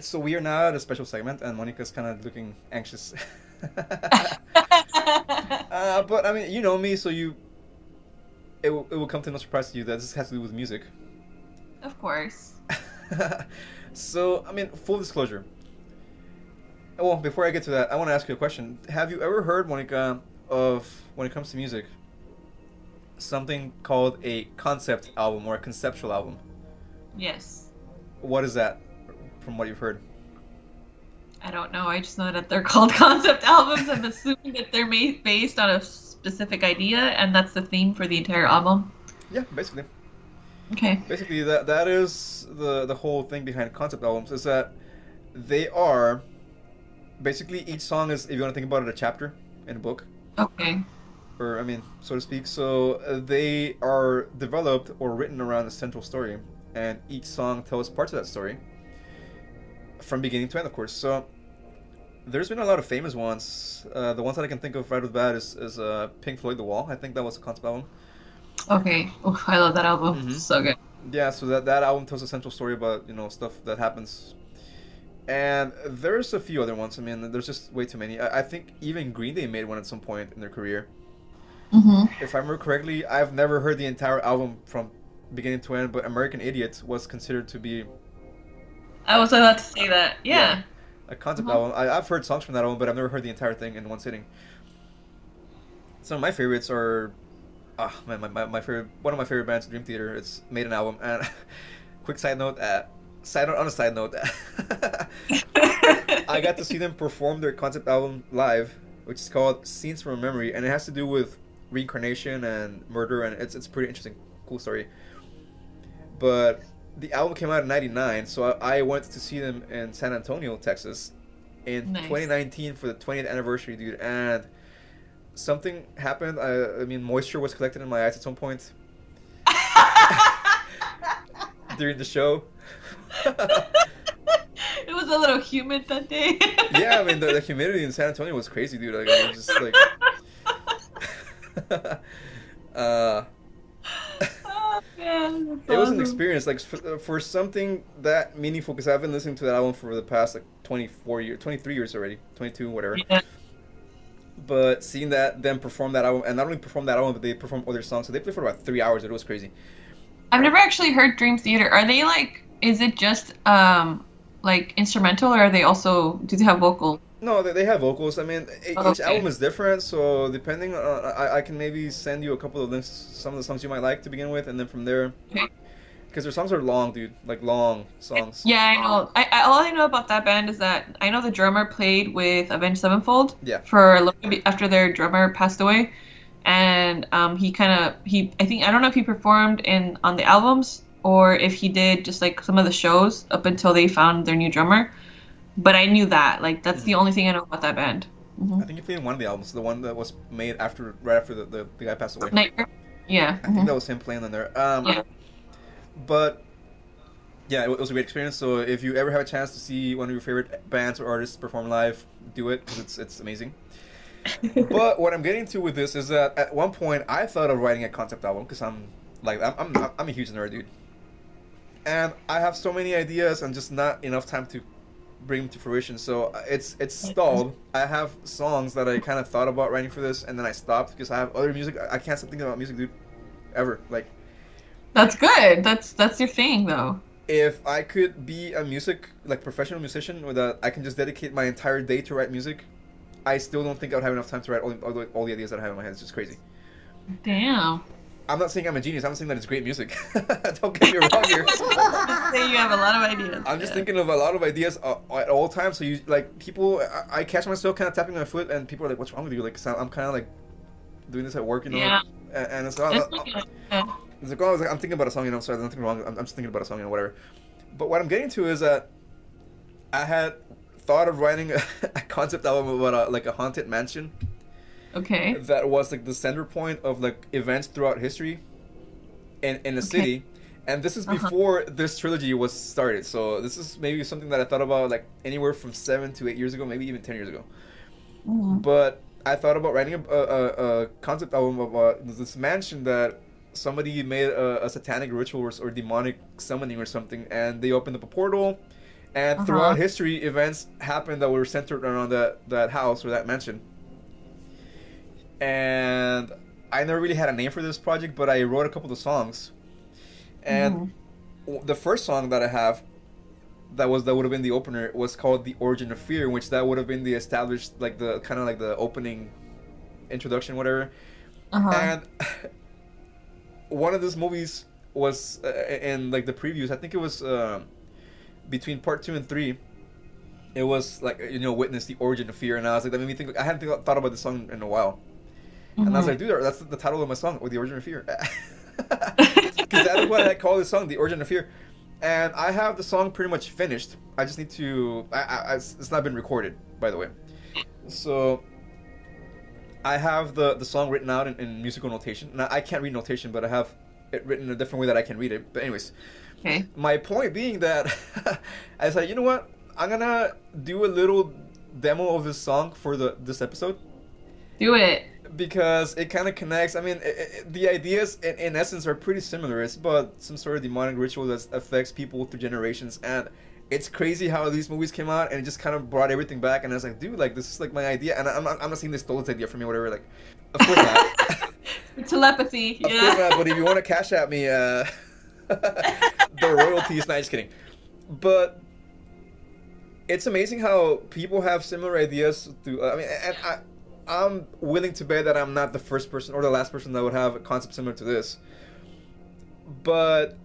So we are now at a special segment, and Monica's kind of looking anxious. uh, but I mean, you know me, so you. It will, it will come to no surprise to you that this has to do with music.
of course.
so, I mean, full disclosure. Well, before I get to that, I want to ask you a question. Have you ever heard, Monica, of when it comes to music, something called a concept album or a conceptual album?
Yes.
What is that, from what you've heard?
I don't know. I just know that they're called concept albums. I'm assuming that they're made based on a specific idea, and that's the theme for the entire album.
Yeah, basically.
Okay.
Basically, that that is the the whole thing behind concept albums is that they are basically each song is if you want to think about it a chapter in a book
Okay.
or I mean so to speak. So uh, they are developed or written around a central story, and each song tells parts of that story from beginning to end, of course. So there's been a lot of famous ones. Uh, the ones that I can think of right off the bat is, is uh, Pink Floyd, The Wall. I think that was a concept album.
Okay. Oh, I love that album.
Mhm.
So good.
Yeah, so that that album tells a central story about you know stuff that happens, and there's a few other ones. I mean, there's just way too many. I, I think even Green Day made one at some point in their career.
Mm-hmm.
If I remember correctly, I've never heard the entire album from beginning to end, but American Idiot was considered to be
I was about to say that. Yeah.
a concept
Mhm.
album. I, I've heard songs from that album, but I've never heard the entire thing in one sitting. Some of my favorites are, ah, man, my, my, my favorite one of my favorite bands, Dream Theater. It's made an album, and quick side note, uh, side note on a side note, I got to see them perform their concept album live, which is called Scenes from a Memory, and it has to do with reincarnation and murder, and it's it's a pretty interesting, cool story. But the album came out in '99, so I, I went to see them in San Antonio, Texas, in
Nice.
2019 for the 20th anniversary, dude, and something happened. I, I mean, moisture was collected in my eyes at some point during the show.
it was a little humid that day.
yeah, I mean the, the humidity in San Antonio was crazy, dude. Like it was just like, uh, It was an experience. Like for, for something that meaningful, because I've been listening to that album for the past like twenty four years, twenty three years already, twenty two, whatever.
Yeah.
But seeing that them perform that album, and not only perform that album, but they perform other songs. So they played for about three hours. It was crazy.
I've never actually heard Dream Theater. Are they like? Is it just um like instrumental, or are they also? Do they have vocal?
No, they, they have vocals. I mean, each
Okay.
album is different, so depending on, I, I can maybe send you a couple of links, some of the songs you might like to begin with, and then from there,
Okay.
because their songs are long, dude, like long songs.
Yeah, I know. I, I all I know about that band is that I know the drummer played with Avenged Sevenfold.
Yeah.
For a little bit after their drummer passed away, and um, he kind of he I think I don't know if he performed in on the albums or if he did just like some of the shows up until they found their new drummer. But I knew that like that's the mm-hmm. only thing I know about that band. Mm-hmm.
I think you played in one of the albums, the one that was made after, right after the, the, the guy passed away.
Nightmare. Yeah.
I think that mm-hmm. was him playing on there. Um,
Yeah.
But yeah, it was a great experience. So if you ever have a chance to see one of your favorite bands or artists perform live, do it 'cause it's it's amazing. but what I'm getting to with this is that at one point I thought of writing a concept album because I'm like I'm, I'm I'm a huge nerd, dude, and I have so many ideas and just not enough time to bring them to fruition. So uh, it's it's stalled. I have songs that I kind of thought about writing for this, and then I stopped because I have other music. I can't stop thinking about music, dude, ever. Like
That's good. That's that's your thing though.
if I could be a music like professional musician, with that I can just dedicate my entire day to write music. I still don't think I would have enough time to write all, all, the, all the ideas that I have in my head. It's just crazy.
Damn.
I'm not saying I'm a genius. I'm saying that it's great music. don't get me wrong here.
Say you have a lot of ideas.
I'm just
Yeah.
thinking of a lot of ideas uh, at all times. So you like people. I, I catch myself kind of tapping my foot, and people are like, "What's wrong with you?" Like so I'm kind of like doing this at work, you know.
Yeah.
And, and it's, uh,
That's
uh,
okay. Yeah.
It's like, oh, I was like, I'm thinking about a song, you know, sorry, there's nothing wrong. I'm, I'm just thinking about a song, you know, whatever. But what I'm getting to is that I had thought of writing a, a concept album about a, like a haunted mansion
Okay.
that was like the center point of like events throughout history in, in a
Okay.
city. And this is
Uh-huh.
before this trilogy was started. So this is maybe something that I thought about like anywhere from seven to eight years ago, maybe even 10 years ago.
Mhm.
But I thought about writing a, a, a- a concept album about this mansion that somebody made a, a satanic ritual or, or demonic summoning or something, and they opened up a portal, And
Uh-huh.
throughout history, events happened that were centered around that, that house or that mansion. And I never really had a name for this project, but I wrote a couple of songs. And
Mhm.
the first song that I have that was that would have been the opener was called "The Origin of Fear," which that would have been the established, like the kind of like the opening introduction, whatever.
Uh-huh.
And one of those movies was uh, in like the previews. I think it was um between part two and three. It was like you know witness the origin of fear, and I was like that made me think. I hadn't thought about the song in a while, and I was
Mhm.
like, dude, that's the title of my song, with the origin of fear, because that is what I call this song, the origin of fear. And I have the song pretty much finished. I just need to. I, I, I- it's not been recorded, by the way. So I have the the song written out in, in musical notation. Now I can't read notation, but I have it written in a different way that I can read it. But anyways,
okay.
my point being that I said, you know what? I'm gonna do a little demo of this song for the this episode
Do it.
Because it kind of connects. I mean, i i the ideas in, in essence are pretty similar. It's about some sort of demonic ritual that affects people through generations, and it's crazy how these movies came out and it just kind of brought everything back. And I was like, dude, like this is like my idea, and I'm not, I'm not saying they stole this idea from me, or whatever. Like, of course not.
Telepathy.
Of
yeah.
course not, but if you want to cash at me, uh, the royalties, not just kidding. But it's amazing how people have similar ideas. To I mean, and I, I'm willing to bet that I'm not the first person or the last person that would have a concept similar to this. But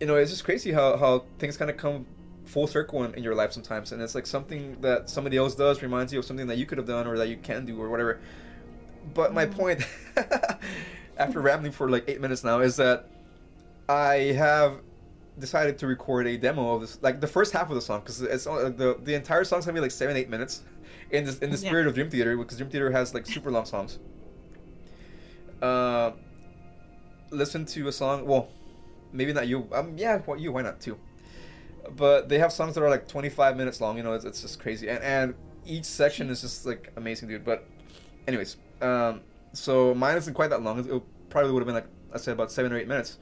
you know, it's just crazy how how things kind of come full circle in, in your life sometimes, and it's like something that somebody else does reminds you of something that you could have done or that you can do or whatever. But my
Mhm.
point, after rambling for like eight minutes now, is that I have decided to record a demo of this, like the first half of the song, because it's all- the the entire song's gonna be like seven eight minutes, in this in the
Yeah.
spirit of Dream Theater, because Dream Theater has like super long songs. Uh, listen to a song. Well, maybe not you. Um, yeah, well, you. Why not too? But they have songs that are like 25 minutes long. You know, it's, it's just crazy, and and each section is just like amazing, dude. But, anyways, um, so mine isn't quite that long. It, it probably would have been like I said about seven or eight minutes.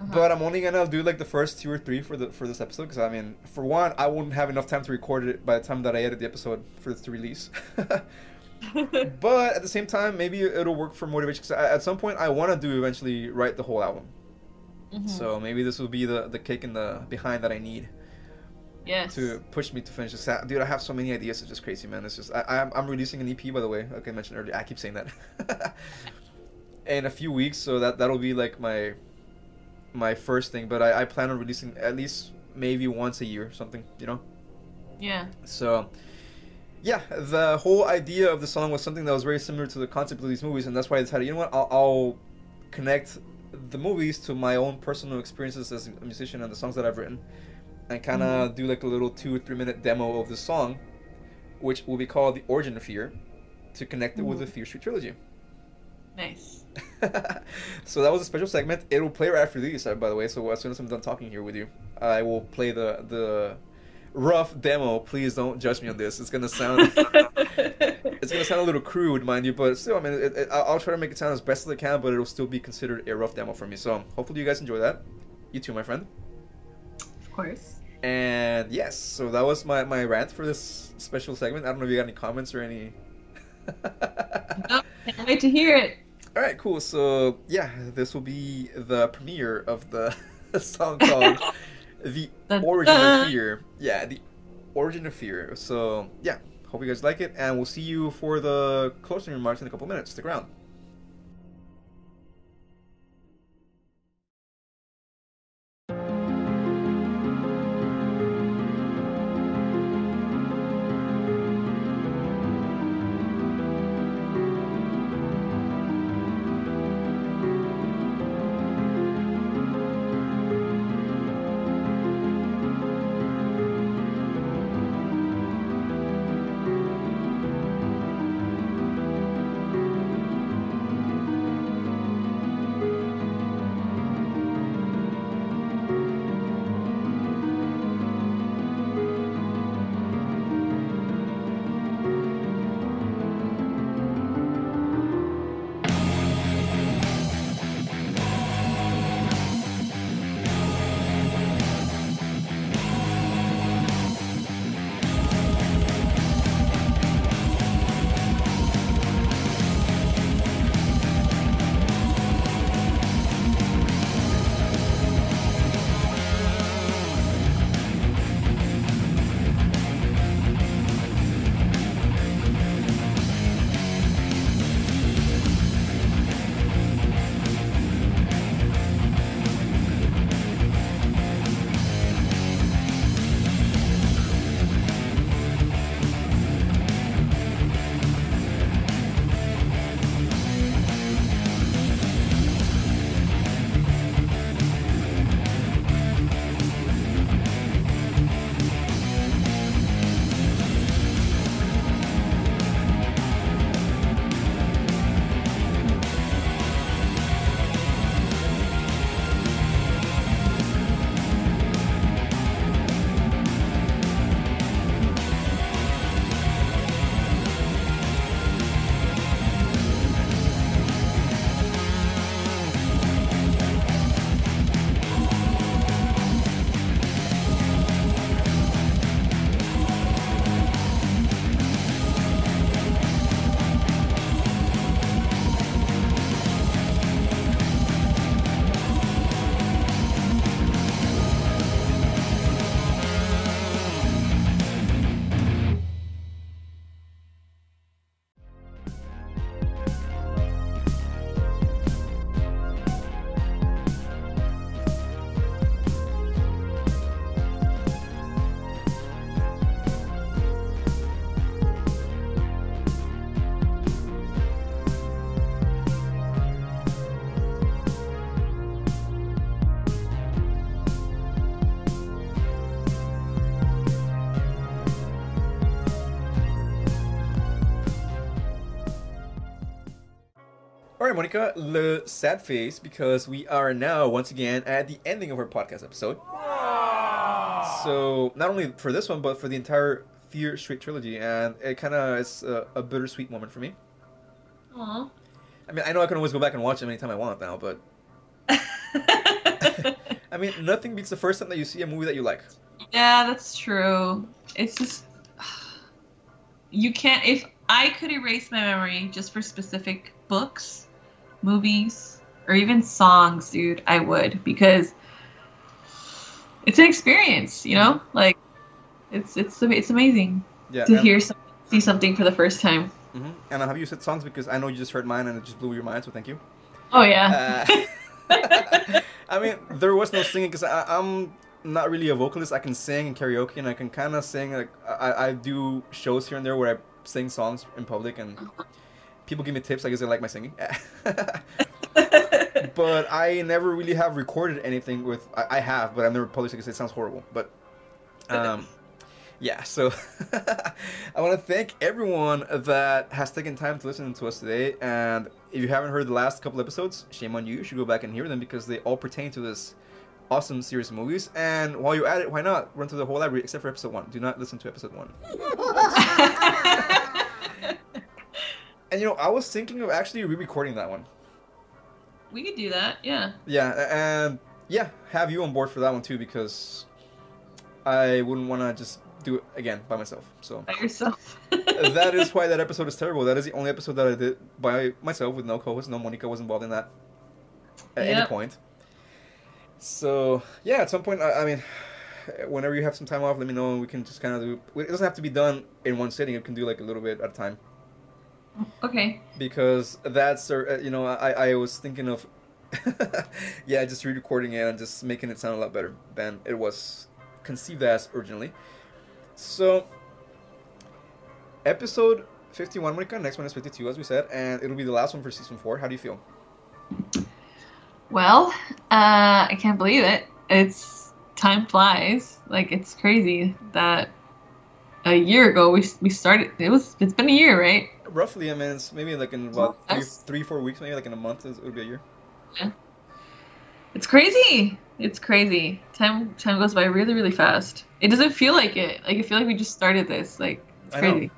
Uh-huh.
But I'm only gonna do like the first two or three for the for this episode because I mean, for one, I won't have enough time to record it by the time that I edit the episode for this to release. but at the same time, maybe it'll work for motivation because at some point I want to do eventually write the whole album.
Mhm.
So maybe this will be the the kick in the behind that I need
yes.
to push me to finish this. Uh, Dude, I have so many ideas. It's just crazy, man. It's just I, I'm I'm releasing an EP by the way. Like I mentioned earlier, I keep saying that. in a few weeks, so that that'll be like my my first thing. But I, I plan on releasing at least maybe once a year, something. You know.
Yeah.
So, yeah, the whole idea of the song was something that was very similar to the concept of these movies, and that's why I decided, you know what, I'll, I'll connect the movies to my own personal experiences as a musician and the songs that I've written, and kind of mm-hmm. do like a little two or three minute demo of the song, which will be called "The Origin of Fear," to connect it with the. Fear Street trilogy.
Nice.
so that was a special segment. It will play right after these, uh, by the way. So as soon as I'm done talking here with you, I will play the the rough demo. Please don't judge me on this. It's gonna sound it's gonna sound a little crude, mind you, but still, I mean, it, it, I'll I'll try to make it sound as best as I can, but it'll still be considered a rough demo for me. So hopefully you guys enjoy that. You too, my friend.
of course.
And yes, so that was my my rant for this special segment. I don't know if you got any comments or any.
No, can't wait to hear it.
All right, cool. So yeah, this will be the premiere of the song called "The Origin of Fear." Yeah, the Origin of Fear. So yeah, hope you guys like it, and we'll see you for the closing remarks in a couple minutes. Stick around. Monica, le sad face because we are now once again at the ending of our podcast episode. Ah! So not only for this one, but for the entire Fear Street trilogy, and it kind of is a, a bittersweet moment for me.
Aw.
I mean, I know I can always go back and watch them anytime I want now, but I mean, nothing beats the first time that you see a movie that you like.
yeah, that's true. It's just you can't. If I could erase my memory just for specific books, movies, or even songs, dude, I would because it's an experience. You know, like it's it's it's amazing
Yeah.
to hear some, see something for the first time.
Mhm. And have you said songs because I know you just heard mine and it just blew your mind, so thank you.
Oh yeah.
Uh, I mean, there was no singing because I'm not really a vocalist. I can sing in karaoke and I can kind of sing. Like I, I do shows here and there where I sing songs in public and people give me tips. I guess they like my singing. but I never really have recorded anything with. I, I have, but I've never published it because it sounds horrible. But um, yeah. So I want to thank everyone that has taken time to listen to us today. And if you haven't heard the last couple episodes, shame on you. You should go back and hear them because they all pertain to this awesome series of movies. And while you're at it, why not run through the whole library except for episode one? Do not listen to episode one. And you know, I was thinking of actually re-recording that one.
we could do that. Yeah.
Yeah, and yeah, have you on board for that one too because I wouldn't want to just do it again by myself. So
By yourself.
that is why that episode is terrible. That is the only episode that I did by myself with no co-host. No Monica was involved in that at any
Yep.
point. So yeah, at some point, I, I mean, whenever you have some time off, let me know and we can just kind of do. It doesn't have to be done in one sitting. You can do like a little bit at a time
Okay.
because that's uh, you know I I was thinking of yeah just re-recording it and just making it sound a lot better than it was conceived as originally. So episode 51 Monica, next one is 52 as we said and it'll be the last one for season 4. How do you feel?
Well, uh, I can't believe it. It's time flies. Like it's crazy that a year ago we we started. It was. It's been a year, right?
Roughly, I mean, it's maybe like in about three, four weeks, maybe like in a month, it would be a year. Yeah.
It's crazy. It's crazy. Time time goes by really really fast. It doesn't feel like it. Like I feel like we just started this. Like it's
I know.
crazy.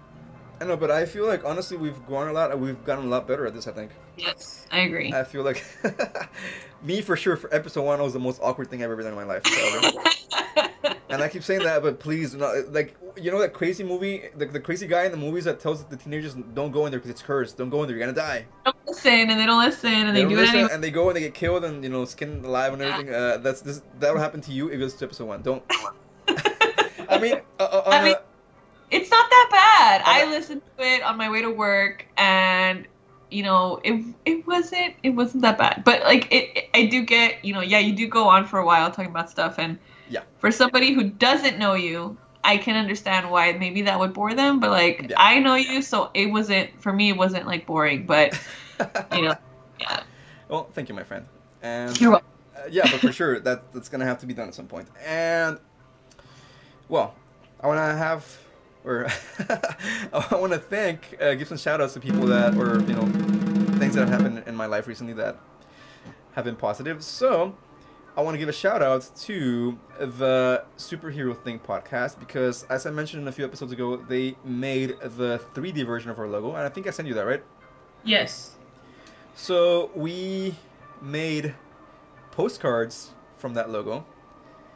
I know, but I feel like honestly we've grown a lot. We've gotten a lot better at this. I think.
Yes, I agree.
I feel like me for sure for episode one was the most awkward thing I've ever done in my life. and I keep saying that, but please, not like you know that crazy movie, the, the crazy guy in the movies that tells the teenagers don't go in there because it's cursed. Don't go in there, you're gonna die.
don't listen, and they don't listen, and they,
don't
do it anyway.
and they go and they get killed and you know skinned alive and
Yeah.
everything. Uh, that's this that'll happen to you if it's to episode one. Don't. I mean, uh, uh,
I mean- It's not that bad.
I
I listened to it on my way to work, and you know, it it wasn't it wasn't that bad. But like, it, it- I do get you know, yeah, you do go on for a while talking about stuff, and
Yeah.
for somebody who doesn't know you, I can understand why maybe that would bore them. But like,
Yeah.
I know you, so it wasn't for me. It wasn't like boring, but you know, yeah,
well, thank you, my friend. And
you're welcome.
Uh, yeah, but for sure that that's gonna have to be done at some point. And well, I want to have or I want to thank, uh, give some shout outs to people that or you know things that have happened in my life recently that have been positive. So I want to give a shout out to the Superhero Thing podcast because, as I mentioned a few episodes ago, they made the 3D version of our logo, and I think I sent you that, right?
Yes.
So we made postcards from that logo,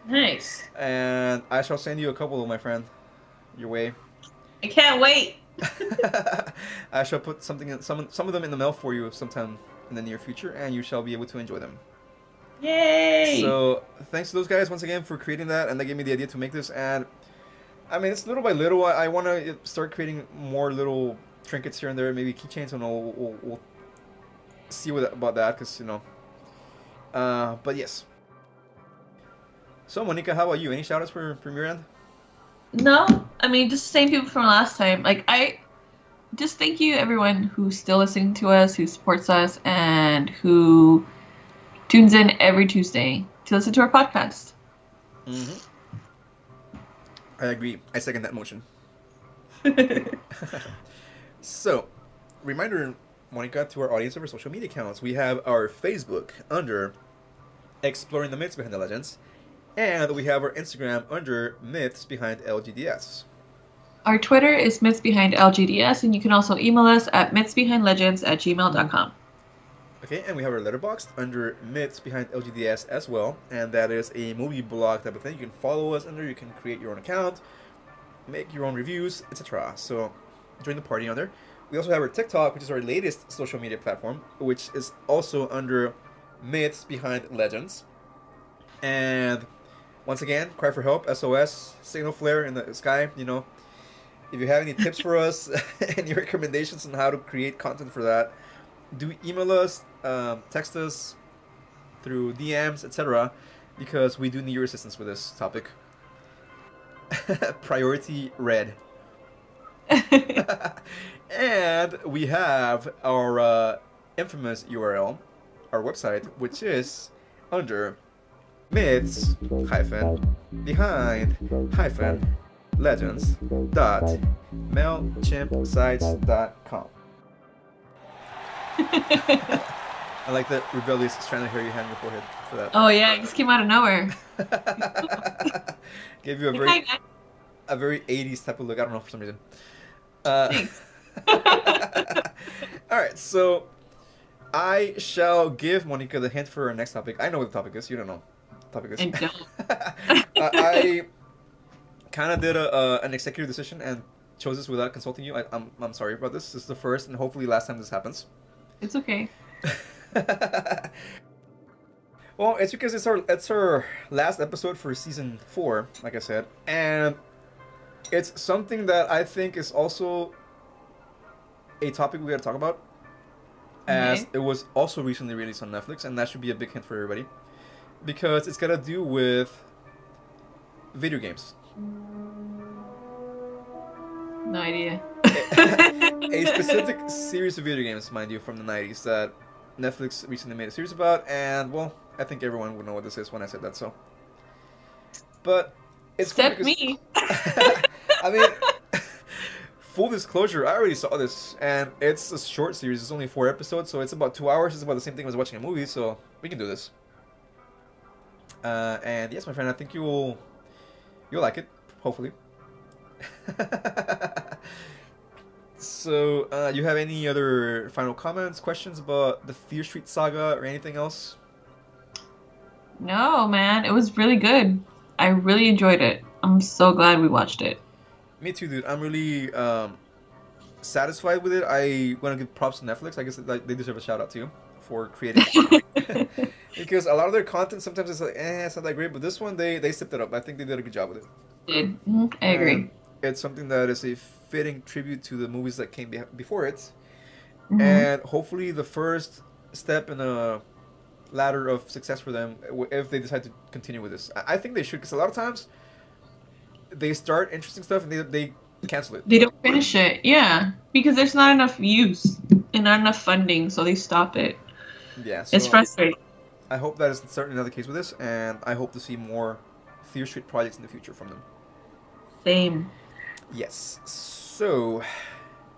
Nice.
and I shall send you a couple, of my friend, your way.
I can't wait.
I shall put something, in, some some of them in the mail for you sometime in the near future, and you shall be able to enjoy them.
Yay!
So thanks to those guys once again for creating that, and they gave me the idea to make this. And I mean, it's little by little. I, I want to start creating more little trinkets here and there, maybe keychains, and we'll, we'll, we'll see what about that, because you know. Uh, but yes. So Monica, how about you? Any shoutouts for from your end?
No, I mean just the same people from last time. Like I just thank you everyone who's still listening to us, who supports us, and who tunes in every Tuesday to listen to our podcast.
Mm-hmm. I agree. I second that motion. So, reminder Monica, to our audience of our social media accounts. We have our Facebook under Exploring the Myths Behind the Legends, and we have our Instagram under Myths Behind LGDS.
Our Twitter is Myths Behind LGDS, and you can also email us at mythsbehindlegends at gmail.com.
Okay, and we have our Letterboxd under Myths Behind LGDS as well, and that is a movie blog type of thing. You can follow us under, you can create your own account, make your own reviews, etc. So join the party on there. We also have our TikTok, which is our latest social media platform, which is also under Myths Behind Legends. And once again, cry for help, SOS, signal flare in the sky, you know. If you have any tips for us, any recommendations on how to create content for that, do email us, um, text us through DMs, etc. Because we do need your assistance with this topic. Priority red. and we have our uh, infamous URL, our website, which is under myths hyphen behind hyphen legends dot mailchimpsites.com. I like that rebellious strand of hair you had on your forehead for that.
Oh yeah, it just came out of nowhere.
Gave you a very a very 80s type of look. I don't know for some reason. Uh, all right, so I shall give Monica the hint for our next topic. I know what the topic is. You don't know what the topic is.
I
uh, I kind of did a, uh, an executive decision and chose this without consulting you. I, I'm, I'm sorry about this. This is the first and hopefully last time this happens.
It's okay.
well, it's because it's our it's our last episode for season four, like I said, and it's something that I think is also a topic we got to talk about, as
Okay.
it was also recently released on Netflix, and that should be a big hint for everybody, because it's got to do with video games. Mm.
No idea.
a specific series of video games, mind you, from the 90s that Netflix recently made a series about, and well, I think everyone would know what this is when I said that, so. But it's
Except
because-
me.
I mean, full disclosure, I already saw this, and it's a short series. It's only four episodes, so it's about two hours. It's about the same thing as watching a movie, so we can do this. Uh, and yes, my friend, I think you'll you'll like it, hopefully. so, uh, you have any other final comments, questions about the Fear Street saga, or anything else?
No, man, it was really good. I really enjoyed it. I'm so glad we watched it.
Me too, dude. I'm really um, satisfied with it. I want to give props to Netflix. I guess like, they deserve a shout out too for creating because a lot of their content sometimes it's like, eh, it's not that great. But this one, they they stepped it up. I think they did a good job with it.
Did Mhm, I agree?
And it's something that is a fitting tribute to the movies that came be- before it,
Mhm.
and hopefully the first step in a ladder of success for them if they decide to continue with this. I, I think they should because a lot of times they start interesting stuff and they they cancel it.
They don't finish it, yeah, because there's not enough use and not enough funding, so they stop it.
Yeah, so
It's frustrating.
I hope that is certainly not the case with this, and I hope to see more Fear Street projects in the future from them.
Same.
Yes. So,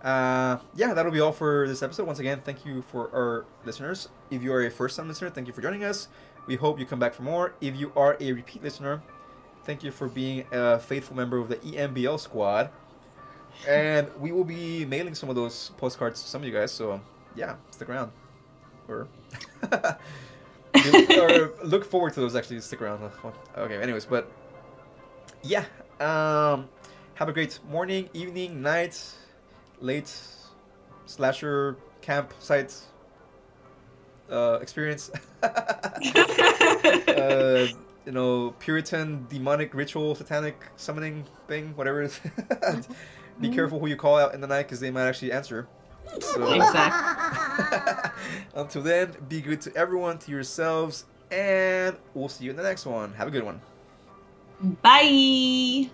uh, yeah, that'll be all for this episode. Once again, thank you for our listeners. If you are a first-time listener, thank you for joining us. We hope you come back for more. If you are a repeat listener, thank you for being a faithful member of the EMBL squad. And we will be mailing some of those postcards to some of you guys. So, yeah, stick around. Or, or look forward to those. Actually, stick around. Okay. Anyways, but yeah. Um, have a great morning, evening, night, late slasher campsite uh, experience. uh, you know, Puritan demonic ritual, satanic summoning thing, whatever it is. Be careful who you call out in the night because they might actually answer. So,
exactly.
until then, be good to everyone, to yourselves, and we'll see you in the next one. Have a good one.
Bye.